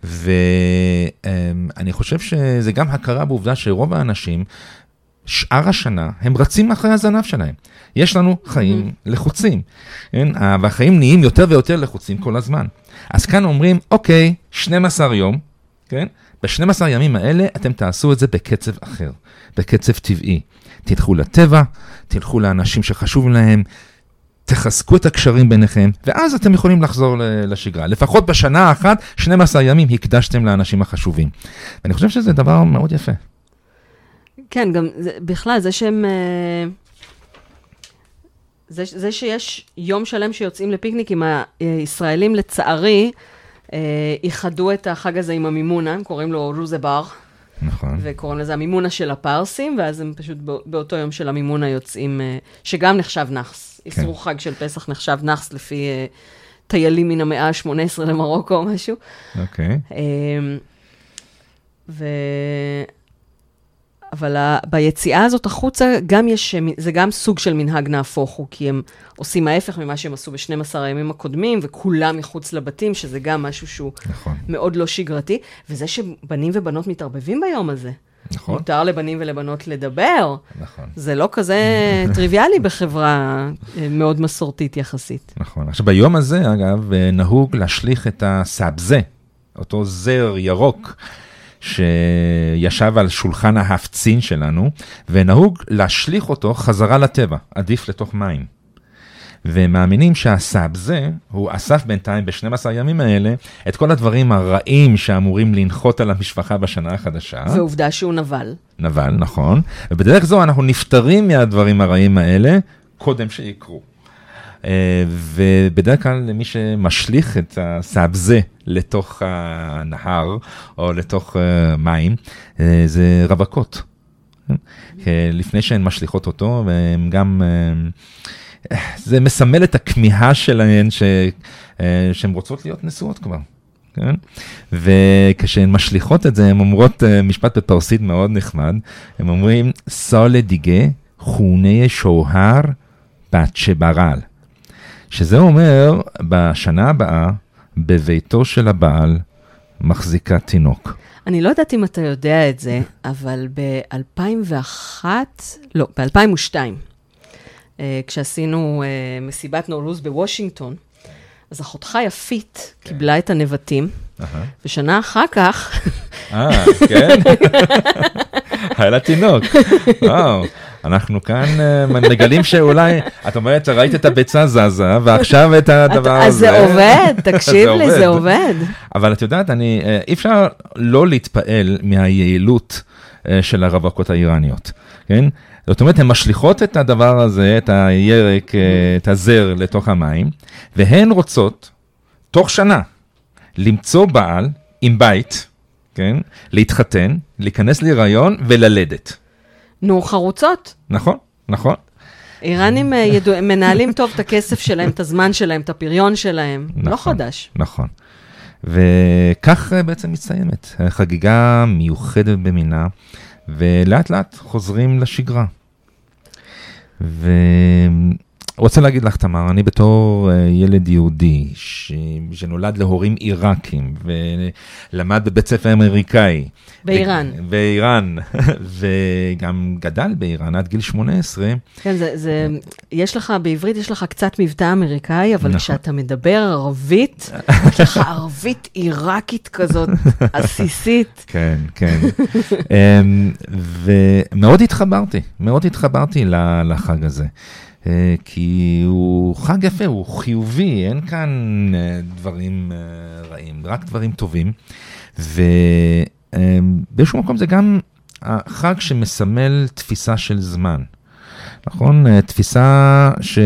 ואני חושב שזה גם הכרה בעובדה שרוב האנשים, שאר השנה, הם רצים אחרי הזנב שלהם. יש לנו חיים mm-hmm. לחוצים, כן? והחיים נהיים יותר ויותר לחוצים כל הזמן. אז כאן אומרים, אוקיי, 12 יום, כן? ב-12 ימים האלה אתם תעשו את זה בקצב אחר, בקצב טבעי. תלכו לטבע, תלכו לאנשים שחשוב להם, תחזקו את הקשרים ביניכם, ואז אתם יכולים לחזור לשגרה. לפחות בשנה האחת, 12 ימים הקדשתם לאנשים החשובים. ואני חושב שזה דבר מאוד יפה. כן, גם זה, בכלל, זה שהם... אה, זה, זה שיש יום שלם שיוצאים לפיקניקים, הישראלים לצערי אה, איחדו את החג הזה עם המימונה, הם קוראים לו רוזה בר. נכון. וקוראים לזה המימונה של הפרסים, ואז הם פשוט באותו יום של המימונה יוצאים, אה, שגם נחשב נאחס. כן. איסרו חג של פסח נחשב נאחס לפי uh, טיילים מן המאה ה-18 למרוקו או משהו. אוקיי. Okay. ו... אבל ה... ביציאה הזאת החוצה, גם יש, זה גם סוג של מנהג נהפוך הוא, כי הם עושים ההפך ממה שהם עשו ב-12 הימים הקודמים, וכולם מחוץ לבתים, שזה גם משהו שהוא נכון. מאוד לא שגרתי. וזה שבנים ובנות מתערבבים ביום הזה. נכון. מותר לבנים ולבנות לדבר. נכון. זה לא כזה <laughs> טריוויאלי בחברה אה, מאוד מסורתית יחסית. נכון. עכשיו, ביום הזה, אגב, אה, נהוג להשליך את הסאבזה, אותו זר ירוק. שישב על שולחן ההפצין שלנו, ונהוג להשליך אותו חזרה לטבע, עדיף לתוך מים. ומאמינים שהסאבזה, הוא אסף בינתיים ב-12 הימים האלה את כל הדברים הרעים שאמורים לנחות על המשפחה בשנה החדשה. ועובדה שהוא נבל. נבל, נכון. ובדרך זו אנחנו נפטרים מהדברים הרעים האלה קודם שיקרו. אה, ובדרך כלל מי שמשליך את הסאבזה לתוך הנהר או לתוך אה, מים, אה, זה רווקות. לפני שהן משליכות אותו, והן גם... זה מסמל את הכמיהה שלהן ש... שהן רוצות להיות נשואות כבר. כן? וכשהן משליכות את זה, הן אומרות משפט בפרסית מאוד נחמד, הן אומרים, סולה דיגה חוני שוהר בת שברל. שזה אומר, בשנה הבאה, בביתו של הבעל מחזיקה תינוק. אני לא יודעת אם אתה יודע את זה, אבל ב-2001, לא, ב-2002, אה, כשעשינו אה, מסיבת נורוז בוושינגטון, אז אחותך יפית כן. קיבלה את הנבטים, ושנה אחר כך... אה, כן? <laughs> היה לה תינוק, וואו. אנחנו כאן uh, מגלים שאולי, את אומרת, ראית את הביצה זזה, ועכשיו את הדבר הזה. אז זה עובד, <laughs> תקשיב לי, זה עובד. אבל את יודעת, אני, uh, אי אפשר לא להתפעל מהיעילות uh, של הרווקות האיראניות, כן? זאת אומרת, הן משליכות את הדבר הזה, את הירק, את הזר לתוך המים, והן רוצות, תוך שנה, למצוא בעל עם בית, כן? להתחתן, להיכנס להיריון וללדת. נו, חרוצות. נכון, נכון. איראנים אה, ידוע, מנהלים טוב את הכסף שלהם, את הזמן שלהם, את הפריון שלהם. לא נכון, לא חדש. נכון. וכך אה, בעצם מסתיימת חגיגה מיוחדת במינה, ולאט לאט חוזרים לשגרה. ורוצה להגיד לך, תמר, אני בתור אה, ילד יהודי ש... שנולד להורים עיראקים ולמד בבית ספר אמריקאי. באיראן. ו... באיראן, <laughs> וגם גדל באיראן עד גיל 18. כן, זה, זה, יש לך, בעברית יש לך קצת מבטא אמריקאי, אבל נכון. כשאתה מדבר ערבית, <laughs> יש לך ערבית עיראקית כזאת, <laughs> עסיסית. כן, כן. אמ, ומאוד התחברתי, מאוד התחברתי לחג הזה. אה, כי הוא חג יפה, הוא חיובי, אין כאן אה, דברים אה, רעים, רק דברים טובים. ובאיזשהו מקום זה גם החג שמסמל תפיסה של זמן. נכון? תפיסה ש...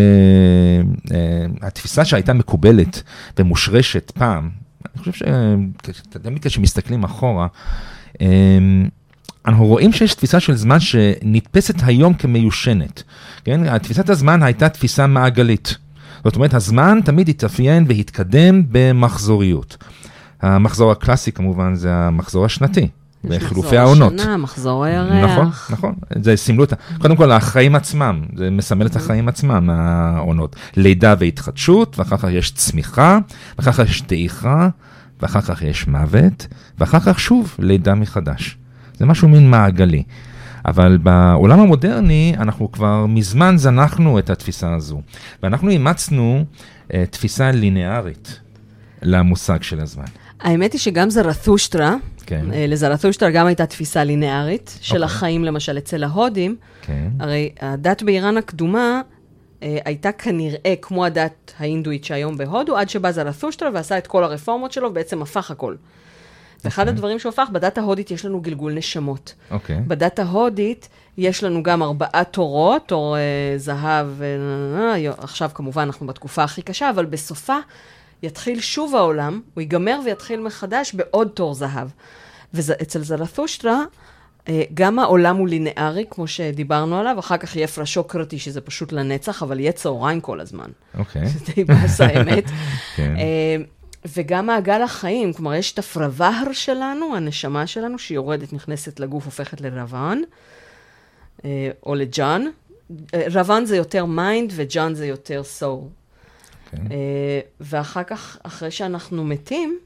התפיסה שהייתה מקובלת ומושרשת פעם, אני חושב שתמיד כשמסתכלים אחורה, אנחנו רואים שיש תפיסה של זמן שנתפסת היום כמיושנת. כן? תפיסת הזמן הייתה תפיסה מעגלית. זאת אומרת, הזמן תמיד התאפיין והתקדם במחזוריות. המחזור הקלאסי כמובן זה המחזור השנתי, בחילופי העונות. מחזור השנה, מחזור הירח. נכון, נכון, זה סימלו את ה... קודם כל, החיים עצמם, זה מסמל את החיים עצמם, העונות. לידה והתחדשות, ואחר כך יש צמיחה, ואחר כך יש דעיכה, ואחר כך יש מוות, ואחר כך שוב לידה מחדש. זה משהו מין מעגלי. אבל בעולם המודרני, אנחנו כבר מזמן זנחנו את התפיסה הזו. ואנחנו אימצנו uh, תפיסה ליניארית למושג של הזמן. האמת היא שגם זרתושטרה, כן. אה, לזרתושטרה גם הייתה תפיסה לינארית של אוקיי. החיים, למשל, אצל ההודים. כן. הרי הדת באיראן הקדומה אה, הייתה כנראה כמו הדת ההינדואית שהיום בהודו, עד שבא זרתושטרה ועשה את כל הרפורמות שלו, ובעצם הפך הכל. ואחד אוקיי. הדברים שהוא הפך, בדת ההודית יש לנו גלגול נשמות. אוקיי. בדת ההודית יש לנו גם ארבעה תורות, תור אה, זהב, אה, עכשיו כמובן אנחנו בתקופה הכי קשה, אבל בסופה יתחיל שוב העולם, הוא ייגמר ויתחיל מחדש בעוד תור זהב. ואצל זלתושטרה, אה, גם העולם הוא לינארי, כמו שדיברנו עליו, אחר כך יהיה פרשוקרטי, שזה פשוט לנצח, אבל יהיה צהריים כל הזמן. אוקיי. זה די באסה האמת. <laughs> כן. וגם מעגל החיים, כלומר, יש את ה فروهر שלנו, הנשמה שלנו, שהיא יורדת, נכנסת לגוף, הופכת ל روان, אה, או ל جان. אה, روان זה יותר mind ו جان זה יותר soul. כן. אה, ואחר כך, אחרי שאנחנו מתים,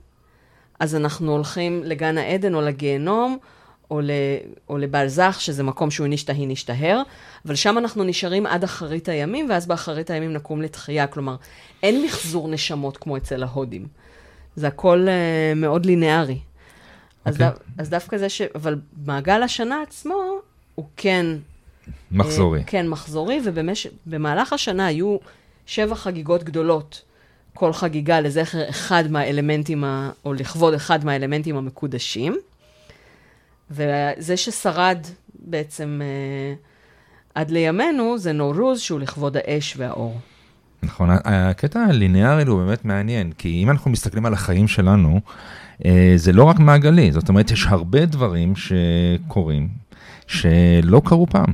אז אנחנו הולכים לגן העדן או לגיהנום, או, ל, או ל برزخ, שזה מקום שהוא נשתהי נשתהר, אבל שם אנחנו נשארים עד אחרית הימים, ואז באחרית הימים נקום לתחייה. כלומר, אין מחזור נשמות כמו אצל ההודים. זה הכל uh, מאוד לינארי. אז, אוקיי. דו, אז דווקא זה ש... אבל מעגל השנה עצמו, הוא כן... מחזורי. אה, כן, מחזורי, ובמהלך השנה היו שבע חגיגות גדולות. כל חגיגה לזכר אחד מהאלמנטים, ה... או לכבוד אחד מהאלמנטים המקודשים. וזה ששרד בעצם אה, עד לימינו, זה נורוז, שהוא לכבוד האש והאור. נכון, הקטע הליניארי הוא באמת מעניין, כי אם אנחנו מסתכלים על החיים שלנו, אה, זה לא רק מעגלי, זאת אומרת, יש הרבה דברים שקורים שלא קרו פעם.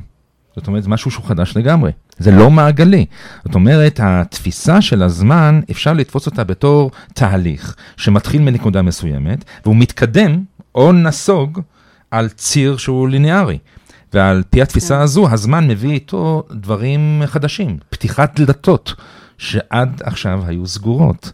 זאת אומרת, זה משהו שהוא חדש לגמרי. זה לא מעגלי. זאת אומרת, התפיסה של הזמן, אפשר לתפוס אותה בתור תהליך שמתחיל מנקודה מסוימת, והוא מתקדם או נסוג על ציר שהוא ליניארי. ועל פי התפיסה הזו, הזמן מביא איתו דברים חדשים, פתיחת דלתות שעד עכשיו היו סגורות.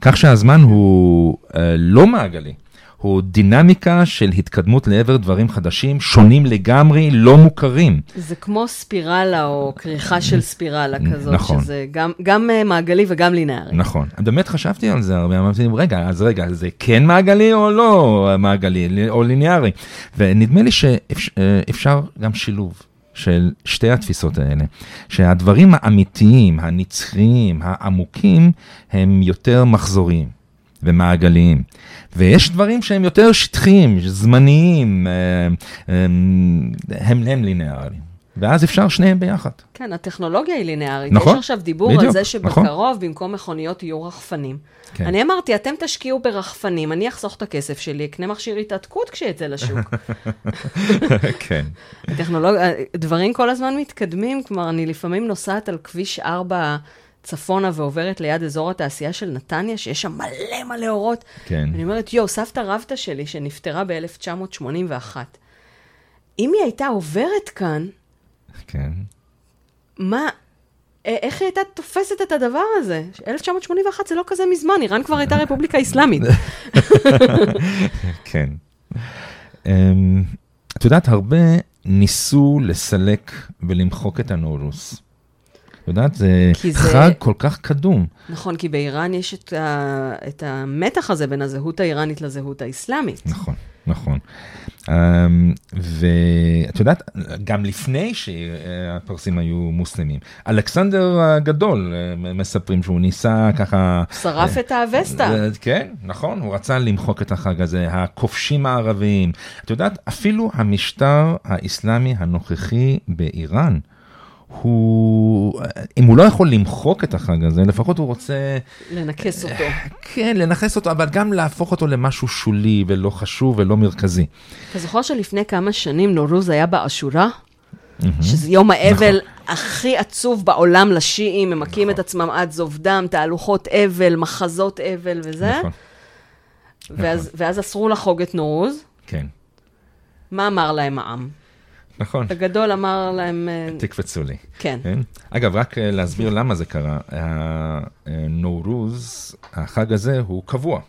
כך שהזמן הוא אה, לא מעגלי, הוא דינמיקה של התקדמות לעבר דברים חדשים, שונים לגמרי, לא מוכרים. זה כמו ספירלה או כריכה של ספירלה כזאת, נכון. שזה גם, גם אה, מעגלי וגם לינארי. נכון, באמת חשבתי על זה הרבה, אמרתי, רגע, אז רגע, זה כן מעגלי או לא מעגלי, או ליניארי? ונדמה לי שאפשר גם שילוב. של שתי התפיסות האלה, שהדברים האמיתיים, הנצחיים, העמוקים, הם יותר מחזוריים ומעגליים. ויש דברים שהם יותר שטחיים, זמניים, אה, הם, הם לינאריים. ואז אפשר שניהם ביחד. כן, הטכנולוגיה היא לינארית. נכון, יש עכשיו דיבור בדיוק, על זה נכון. שבקרוב, במקום מכוניות יהיו רחפנים. כן. אני אמרתי, אתם תשקיעו ברחפנים, אני אחסוך את הכסף שלי, אקנה מכשיר התעתקות כשיצא לשוק. <laughs> כן. הטכנולוגיה, דברים כל הזמן מתקדמים, כלומר, אני לפעמים נוסעת על כביש 4 צפונה ועוברת ליד אזור התעשייה של נתניה, שיש שם מלא מלא אורות. כן. אני אומרת, יואו, סבתא רבתא שלי, שנפטרה ב-1981, אם היא הייתה עוברת כאן, כן. מה, איך היא הייתה תופסת את הדבר הזה? 1981 זה לא כזה מזמן, איראן כבר הייתה רפובליקה אסלאמית. <laughs> כן. אמ, את יודעת, הרבה ניסו לסלק ולמחוק את הנורוס. את יודעת, זה כי זה- חג כל כך קדום. נכון, כי באיראן יש את, ה, את המתח הזה בין הזהות האיראנית לזהות האסלאמית. נכון, נכון. אמ, ואת יודעת, גם לפני שהפרסים היו מוסלמים, אלכסנדר הגדול, אה, מספרים שהוא ניסה ככה... שרף את האבסטה. אה, כן, נכון, הוא רצה למחוק את החג הזה, הכובשים הערבים. את יודעת, אפילו המשטר האסלאמי הנוכחי באיראן, הוא, אם הוא לא יכול למחוק את החג הזה, לפחות הוא רוצה, לנכס אותו. כן, לנכס אותו, אבל גם להפוך אותו למשהו שולי ולא חשוב ולא מרכזי. אתה זוכר שלפני כמה שנים נורוז היה באשורה? שזה יום האבל הכי עצוב בעולם לשיעים, הם מכים את עצמם עד זוב דם, תהלוכות אבל, מחזות אבל וזה. נכון, ואז, ואז אסרו לחוג את נורוז. כן, מה אמר להם העם? נכון. בגדול אמר להם, אה, תקפצו לי. כן. כן? אגב, רק אה, להסביר למה זה קרה. הנורוז, החג הזה הוא קבוע,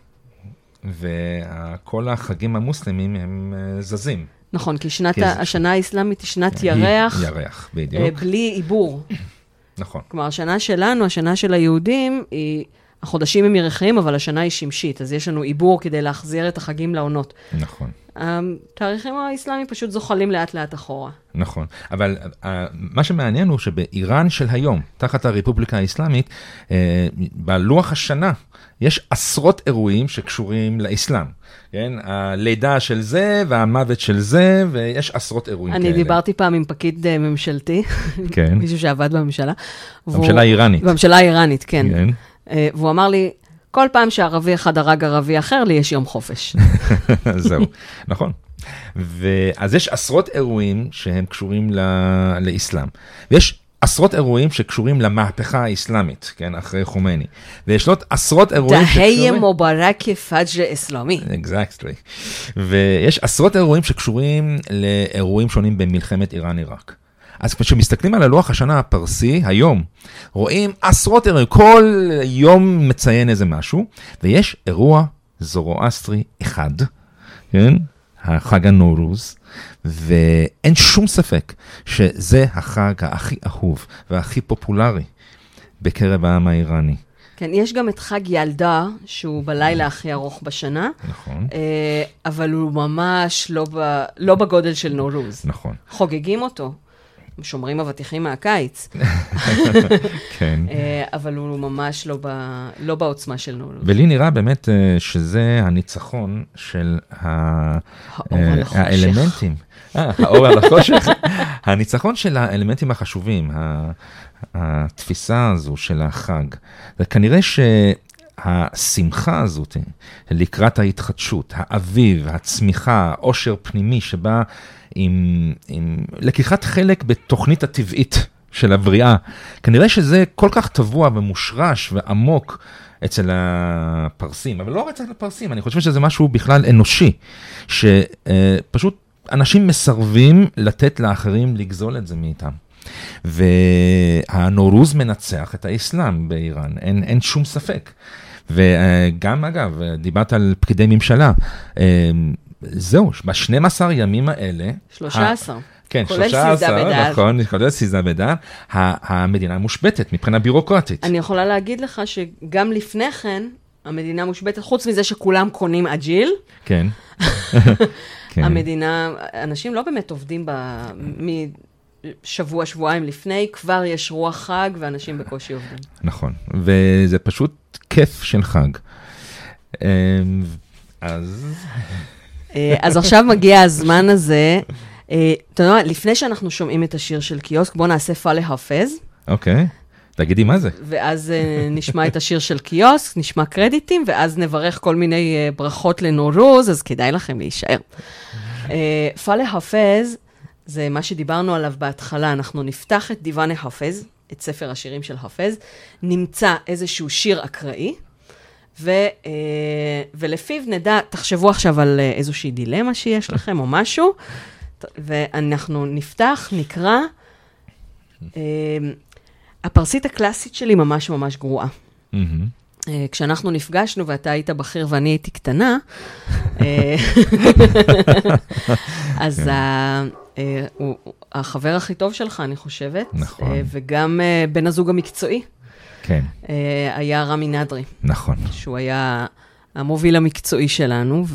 וכל החגים המוסלמים הם אה, זזים. נכון, כי שנת כי השנה האסלאמית היא שנת ירח, ירח, אה, בדיוק. בלי עיבור. נכון, כלומר, השנה שלנו, השנה של היהודים, היא, החודשים הם ירחיים, אבל השנה היא שמשית, אז יש לנו עיבור כדי להחזיר את החגים לעונות. נכון. התאריכים האסלאמיים פפשוט זוחלים לאט-לאט אחורה. נכון, אבל uh, מה שמעניין הוא שבאיראן של היום, תחת הרפובליקה האסלאמית, uh, בלוח השנה יש עשרות אירועים שקשורים לאסלאם. כן? הלידה של זה והמוות של זה, ויש עשרות אירועים אני כאלה. דיברתי פעם עם פקיד אה, ממשלתי, כן. <laughs> מישהו שעבד בממשלה. והוא- הממשלה האיראנית. בממשלה האיראנית, כן. כן. אה, והוא אמר לי, כל פעם שערבי אחד הרג ערבי אחר, לי יש יום חופש. <laughs> זהו, נכון. ואז יש עשרות אירועים שהם קשורים ל- לאסלאם, ויש עשרות אירועים שקשורים למהפכה האסלאמית, כן, אחרי חומייני, ויש עוד עשרות אירועים תהיה מובארק פאג'ה אסלאמי. אקזקטלי. ויש עשרות אירועים שקשורים לאירועים שונים במלחמת איראן-עיראק. אז כשמסתכלים על הלוח השנה הפרסי, היום, רואים עשרות אירועים, כל יום מציין איזה משהו, ויש אירוע זורואסטרי אחד, כן? החג הנורוז, ואין שום ספק שזה החג הכי אהוב והכי פופולרי בקרב העם האיראני. כן, יש גם את חג ילדה, שהוא בלילה הכי ארוך בשנה, נכון, אה, אבל הוא ממש לא, ב, לא בגודל של נורוז. נכון, חוגגים אותו, שומרים אבטיחים מהקיץ, <laughs> כן. אה, אבל הוא ממש לא, ב, לא בעוצמה של נורוז. ולי נראה באמת אה, שזה הניצחון של ה... האור אה, על החושך. האלמנטים. האור על החושך. <laughs> הניצחון של האלמנטים החשובים, התפיסה הזו של החג. וכנראה שהשמחה הזאת לקראת ההתחדשות, האביב, הצמיחה, העושר פנימי שבא עם, עם לקיחת חלק בתוכנית הטבעית של הבריאה, כנראה שזה כל כך טבוע ומושרש ועמוק אצל הפרסים, אבל לא רק אצל הפרסים, אני חושב שזה משהו בכלל אנושי, שפשוט אנשים מסרבים לתת לאחרים לגזול את זה מאיתם. והנורוז מנצח את האסלאם באיראן, אין, אין שום ספק. וגם, אגב, דיברת על פקידי ממשלה, זהו, ב-12 ימים האלה... 13. כן, כולל 13, סיזה בדעת. נכון, כולל סיזה ה- המדינה מושבתת מבחינה בירוקרטית. אני יכולה להגיד לך שגם לפני כן, המדינה מושבתת, חוץ מזה שכולם קונים אג'יל, כן. <laughs> כן. המדינה, אנשים לא באמת עובדים ב... משבוע, שבועיים לפני, כבר יש רוח חג ואנשים בקושי עובדים. נכון, וזה פשוט כיף של חג. אמ, אז אז עכשיו מגיע הזמן הזה. אה, אתה יודע מה, לפני שאנחנו שומעים את השיר של קיוסק, בואו נעשה פאלה חפז, אוקיי, תגידי מה זה. ואז אה, נשמע את השיר של קיוסק, נשמע קרדיטים, ואז נברך כל מיני אה, ברכות לנורוז, אז כדאי לכם להישאר. אה, פאלה חפז זה מה שדיברנו עליו בהתחלה, אנחנו נפתח את דיוואנה חפז, את ספר השירים של חפז, נמצא איזשהו שיר אקראי, ו, אה, ולפיו נדע, תחשבו עכשיו על אה, איזושהי דילמה שיש לכם או משהו, ואנחנו נפתח, נקרא, אה, הפרסית הקלאסית שלי ממש ממש גרועה. כשאנחנו נפגשנו ואתה היית בכיר ואני הייתי קטנה, <laughs> אז אה, הוא- החבר הכי טוב שלך, אני חושבת, נכון. וגם בן הזוג המקצועי, כן, אה, היה רמי נדרי, נכון. שהוא היה המוביל המקצועי שלנו,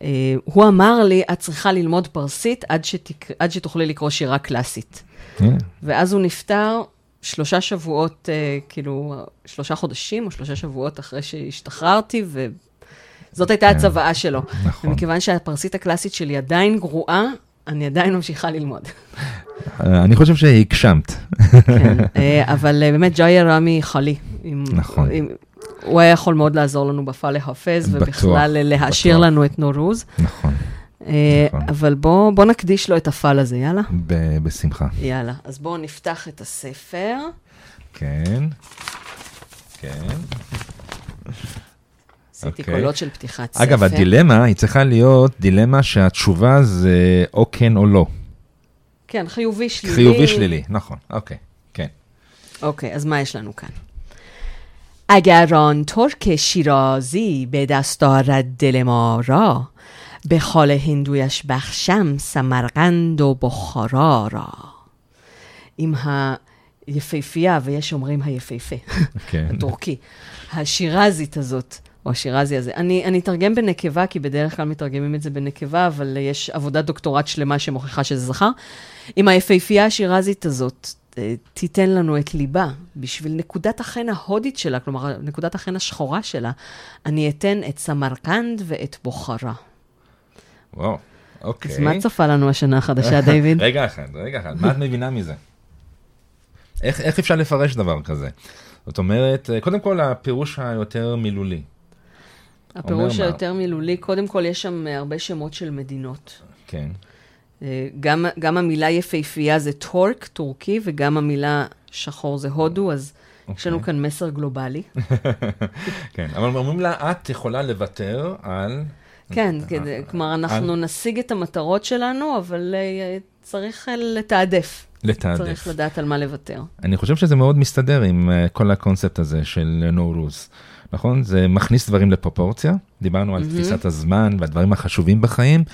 והוא אמר לי, את צריכה ללמוד פרסית עד, שתק... עד שתוכלי לקרוא שירה קלאסית. כן. ואז הוא נפטר שלושה שבועות, אה, כאילו, שלושה חודשים או שלושה שבועות אחרי שהשתחררתי, וזאת הייתה כן. הצוואה שלו. נכון. ומכיוון שהפרסית הקלאסית שלי עדיין גרועה, אני עדיין ממשיכה ללמוד. אה, אני חושב שהגשמת. כן, אה, אבל אה, באמת, ג'איה רמי חלי. עם- נכון. עם- הוא היה יכול מאוד לעזור לנו בפא להפז, ובכלל להעשיר. לנו את נורוז. נכון, נכון. אבל בוא בוא נקדיש לו את הפל הזה, יאללה? ב- בשמחה. יאללה. אז בואו נפתח את הספר. כן. כן. עשיתי אוקיי. קולות של פתיחת ספר. אגב, הדילמה היא צריכה להיות דילמה שהתשובה זה או כן או לא. כן, חיובי שלילי. חיובי שלילי, נכון, אוקיי, כן. אוקיי, אז מה יש לנו כאן? اگر آن ترک شیرازی به دست آرد دل ما را به خال هندویش بخشم سمرقند و بخارا را עם היפהפייה, ויש אומרים היפהפה, כן. <laughs> הטורקי, השירזית הזאת, או השירזי הזה. אני, אני אתרגם בנקבה, כי בדרך כלל מתרגמים את זה בנקבה, אבל יש עבודת דוקטורט שלמה שמוכיחה שזה זכר. עם היפהפייה השירזית הזאת, אה, תיתן לנו את ליבה, בשביל נקודת החן ההודית שלה, כלומר, נקודת החן השחורה שלה, אני אתן את סמרקנד ואת בוכרה. וואו, אוקיי. אז מה צפה לנו השנה החדשה, <laughs> דיוויד? רגע אחד, רגע אחד, מה את מבינה מזה? איך, איך אפשר לפרש דבר כזה? זאת אומרת, אה, קודם כל הפירוש היותר מילולי. הפירוש? היותר מילולי, קודם כל יש שם אה, הרבה שמות של מדינות. כן, אה, גם, גם המילה יפהפייה זה טורק, טורקי, וגם המילה שחור זה הודו, אז יש לנו אוקיי. כאן מסר גלובלי. <laughs> כן, אבל אומרים לה, את יכולה לוותר על... כן, כדי, אה, כלומר, אנחנו נשיג את המטרות שלנו, אבל אה, צריך אה, לתעדף. לתעדף. צריך לדעת על מה לוותר. אני חושב שזה מאוד מסתדר עם אה, כל הקונספט הזה של נורוז, נכון? זה מכניס דברים לפרופורציה, דיברנו על תפיסת הזמן והדברים החשובים בחיים,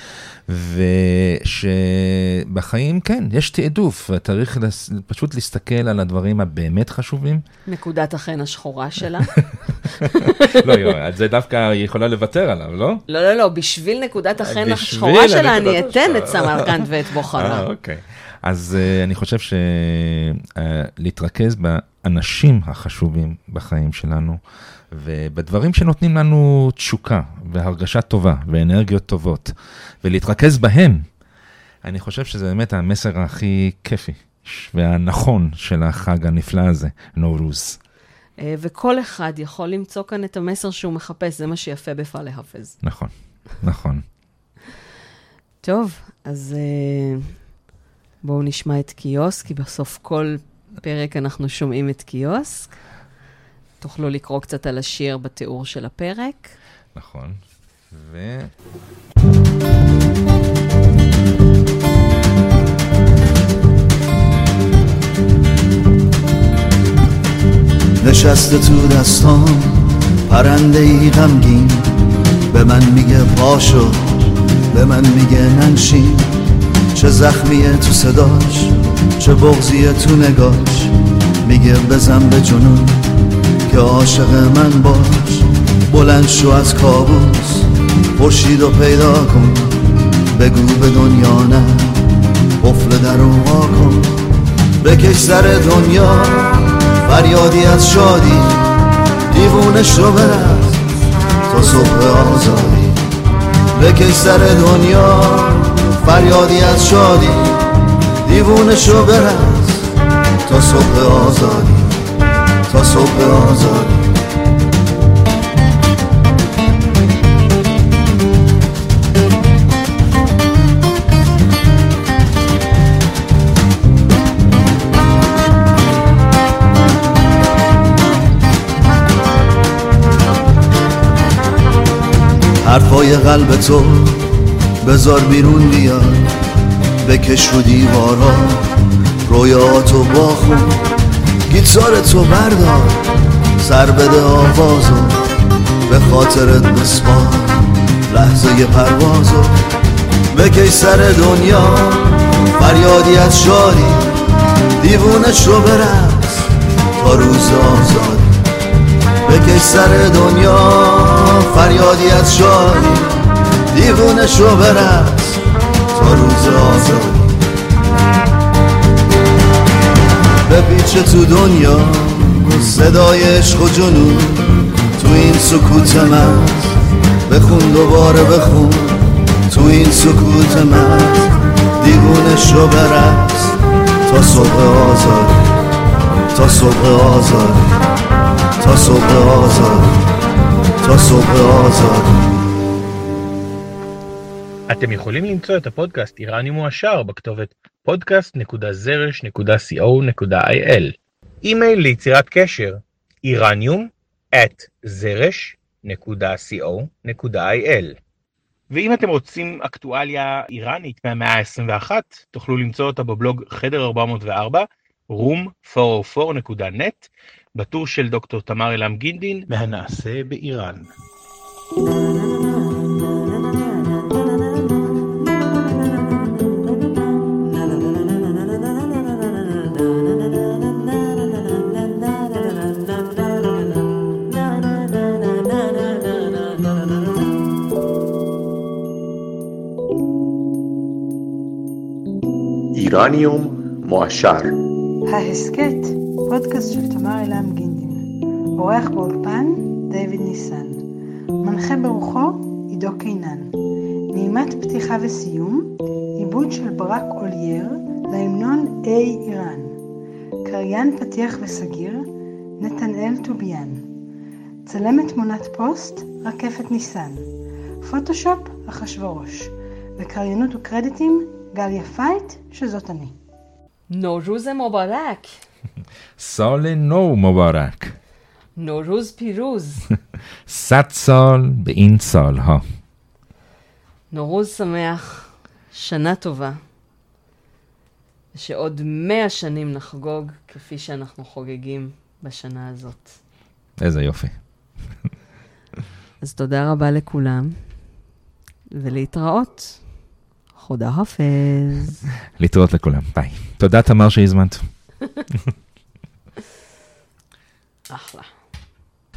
ושבחיים, כן, יש תעדוף, וצריך לס- פשוט להסתכל על הדברים הבאמת חשובים. נקודת החן השחורה שלה. <laughs> לא, יו, על זה דווקא היא יכולה לוותר עלו, לא? לא, לא, לא, בשביל נקודת החן השחורה שלה, אני אתן את. סמרקנד ואת אה, בוכרה. אוקיי. אז uh, אני חושב שלהתרכז באנשים החשובים בחיים שלנו, ובדברים שנותנים לנו תשוקה והרגשה טובה ואנרגיות טובות, ולהתרכז בהם, אני חושב שזה באמת המסר הכי כיפי והנכון של החג הנפלא הזה, נורוז. אה, וכל אחד יכול למצוא כאן את המסר שהוא מחפש, זה מה שיפה בפא להפז. נכון, נכון. טוב, אז אה, בואו נשמע את קיוסק, כי בסוף כל פרק אנחנו שומעים את קיוסק. תוכלו לקרוא קצת על השיר בתיאור של הפרק. נכון. ו... نشسته تو دستام پرنده ای غمگین به من میگه پاشو به من میگه ننشین چه زخمیه تو صداش چه بغزیه تو نگاش میگه بزن به جنون که عاشق من باش بلند شو از کابوس خورشید و پیدا کن بگو به دنیا نه قفل در رو وا کن بکش سر دنیا فریادی از شادی دیوونه شو برد تا صبح آزادی. بکش سر دنیا فریادی از شادی دیوونه شو برد تا صبح آزادی. تا صبح آزادی حرفای قلب تو بذار بیرون بیاد بکش رو دیوارا رویاتو با خون گیتار تو بردار. سر بده آوازو به خاطرت بسپار لحظه پروازو بکش سر دنیا. فریادی از شادی دیوونه شو برس تا روز آزادی بکش سر دنیا. فریادی از شادی دیوونه شو برس تا روز آزادی بپیچه تو دنیا صدای عشق و جنون تو این سکوت من بخون دوباره بخون تو این سکوت من دیوونه شو برس تا صبح آزاد تا صبح آزاد تا صبح آزاد تا صبح آزاد אתם יכולים למצוא את הפודקאסט איראני מועשר בכתובת podcast.zrsh.co.il אימייל ליצירת קשר איראניום at zrsh.co.il ואם אתם רוצים אקטואליה איראנית מהמאה ה-21 תוכלו למצוא אותה בבלוג חדר 404 room404.net בטור של דוקטור תמר אלעם גינדין. מהנעשה באיראן. איראניום מועשר ההסכת, פודקאסט של תמר אלעם גינדין. עורך באולפן, דיוויד ניסן. מנחה ברוחו, עידו קינן. נעימת פתיחה וסיום, עיבוד של ברק אולייר להמנון A איראן. קריין פתיח וסגיר, נתנאל טוביאן. צלמת תמונת פוסט, רקפת ניסן. פוטושופ, אחשורוש. וקריינות וקרדיטים, גליה פייט, שזאת אני. נורוז מובארק. سال نو مبارک نوروز פירוז. <laughs> סאט סול به این سالها نوروز שמח, שנה טובה, שעוד מאה שנים נחגוג כפי שאנחנו חוגגים בשנה הזאת. איזה יופי. <laughs> אז תודה רבה לכולם, ולהתראות. חודה חפז. להתראות לכולם, ביי. תודה תמר שהזמנת. אחלה.